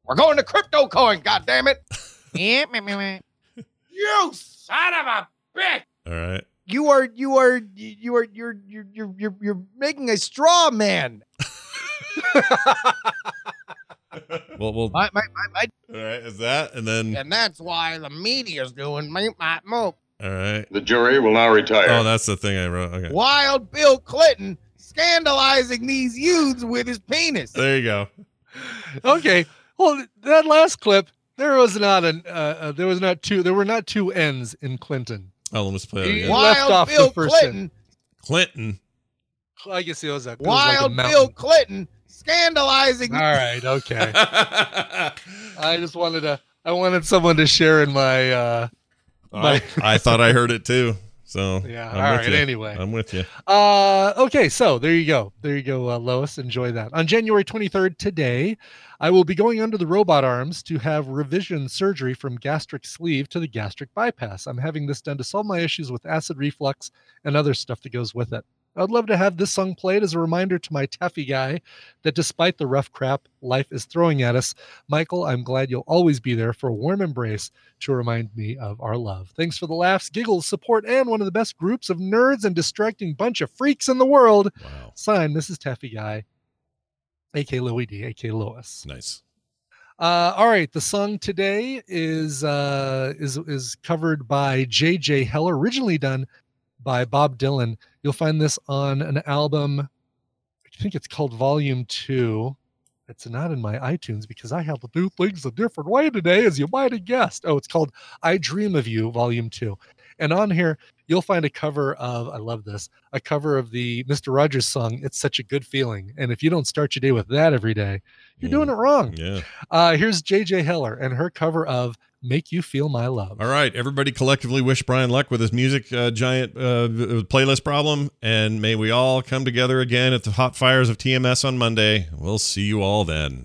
We're going to crypto coin, goddammit. you son of a bitch. All right. You are you are you are you're you're you're you're, you're making a straw man. Well, we'll. My, my, my, my, All right. Is that and then? and that's why the media's doing my, my move. All right. The jury will now retire. Oh, that's the thing I wrote. Okay. Wild Bill Clinton scandalizing these youths with his penis. There you go. Okay. Well, that last clip, there was not an, uh, uh, there was not two, there were not two ends in Clinton. Oh, let's play that He again. left Wild off Bill the first Clinton, Clinton. N. I guess it was a it was like a Wild. Bill Clinton, scandalizing. All right. Okay. I just wanted to, I wanted someone to share in my, uh, my, I, I thought I heard it too. So Yeah, I'm all with right, you. anyway. I'm with you. Uh, okay, so there you go. There you go, uh, Lois. Enjoy that. On January 23rd, today, I will be going under the robot arms to have revision surgery from gastric sleeve to the gastric bypass. I'm having this done to solve my issues with acid reflux and other stuff that goes with it. I'd love to have this song played as a reminder to my taffy guy that despite the rough crap life is throwing at us, Michael, I'm glad you'll always be there for a warm embrace to remind me of our love. Thanks for the laughs, giggles, support, and one of the best groups of nerds and distracting bunch of freaks in the world. Wow. Sign, this is Taffy Guy, AK Louie D, AK Lois. Nice. Uh, all right, the song today is uh, is is covered by J.J. Heller, originally done by Bob Dylan. You'll find this on an album. I think it's called Volume Two. It's not in my iTunes because I have to do things a different way today, as you might have guessed. Oh, it's called I Dream of You, Volume Two. And on here, you'll find a cover of, I love this, a cover of the Mr. Rogers song, It's Such a Good Feeling. And if you don't start your day with that every day, you're doing it wrong. Yeah. Uh, here's JJ Heller and her cover of Make You Feel My Love. All right, everybody collectively wish Brian luck with his music uh, giant uh, playlist problem, and may we all come together again at the hot fires of TMS on Monday. We'll see you all then.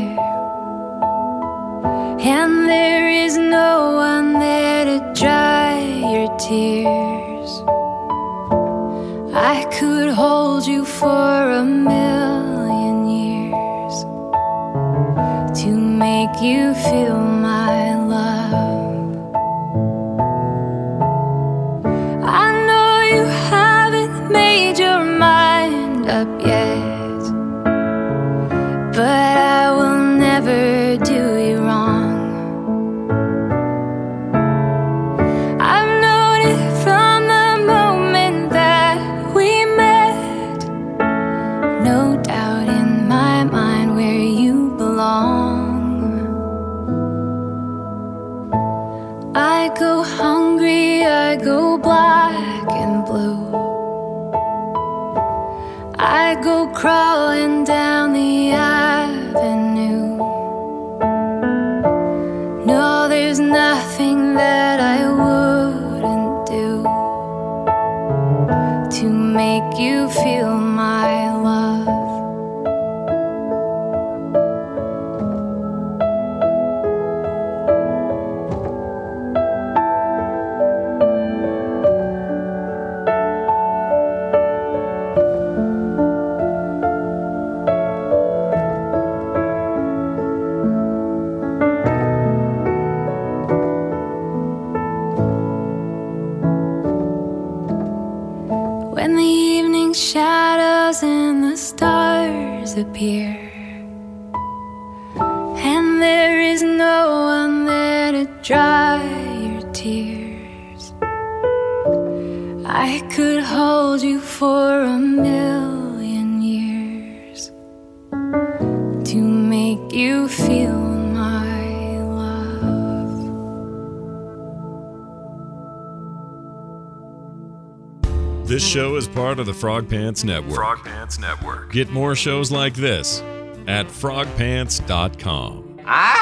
for a million years to make you feel Frog Pants Network. Frog Pants Network. Get more shows like this at frogpants.com. Ah!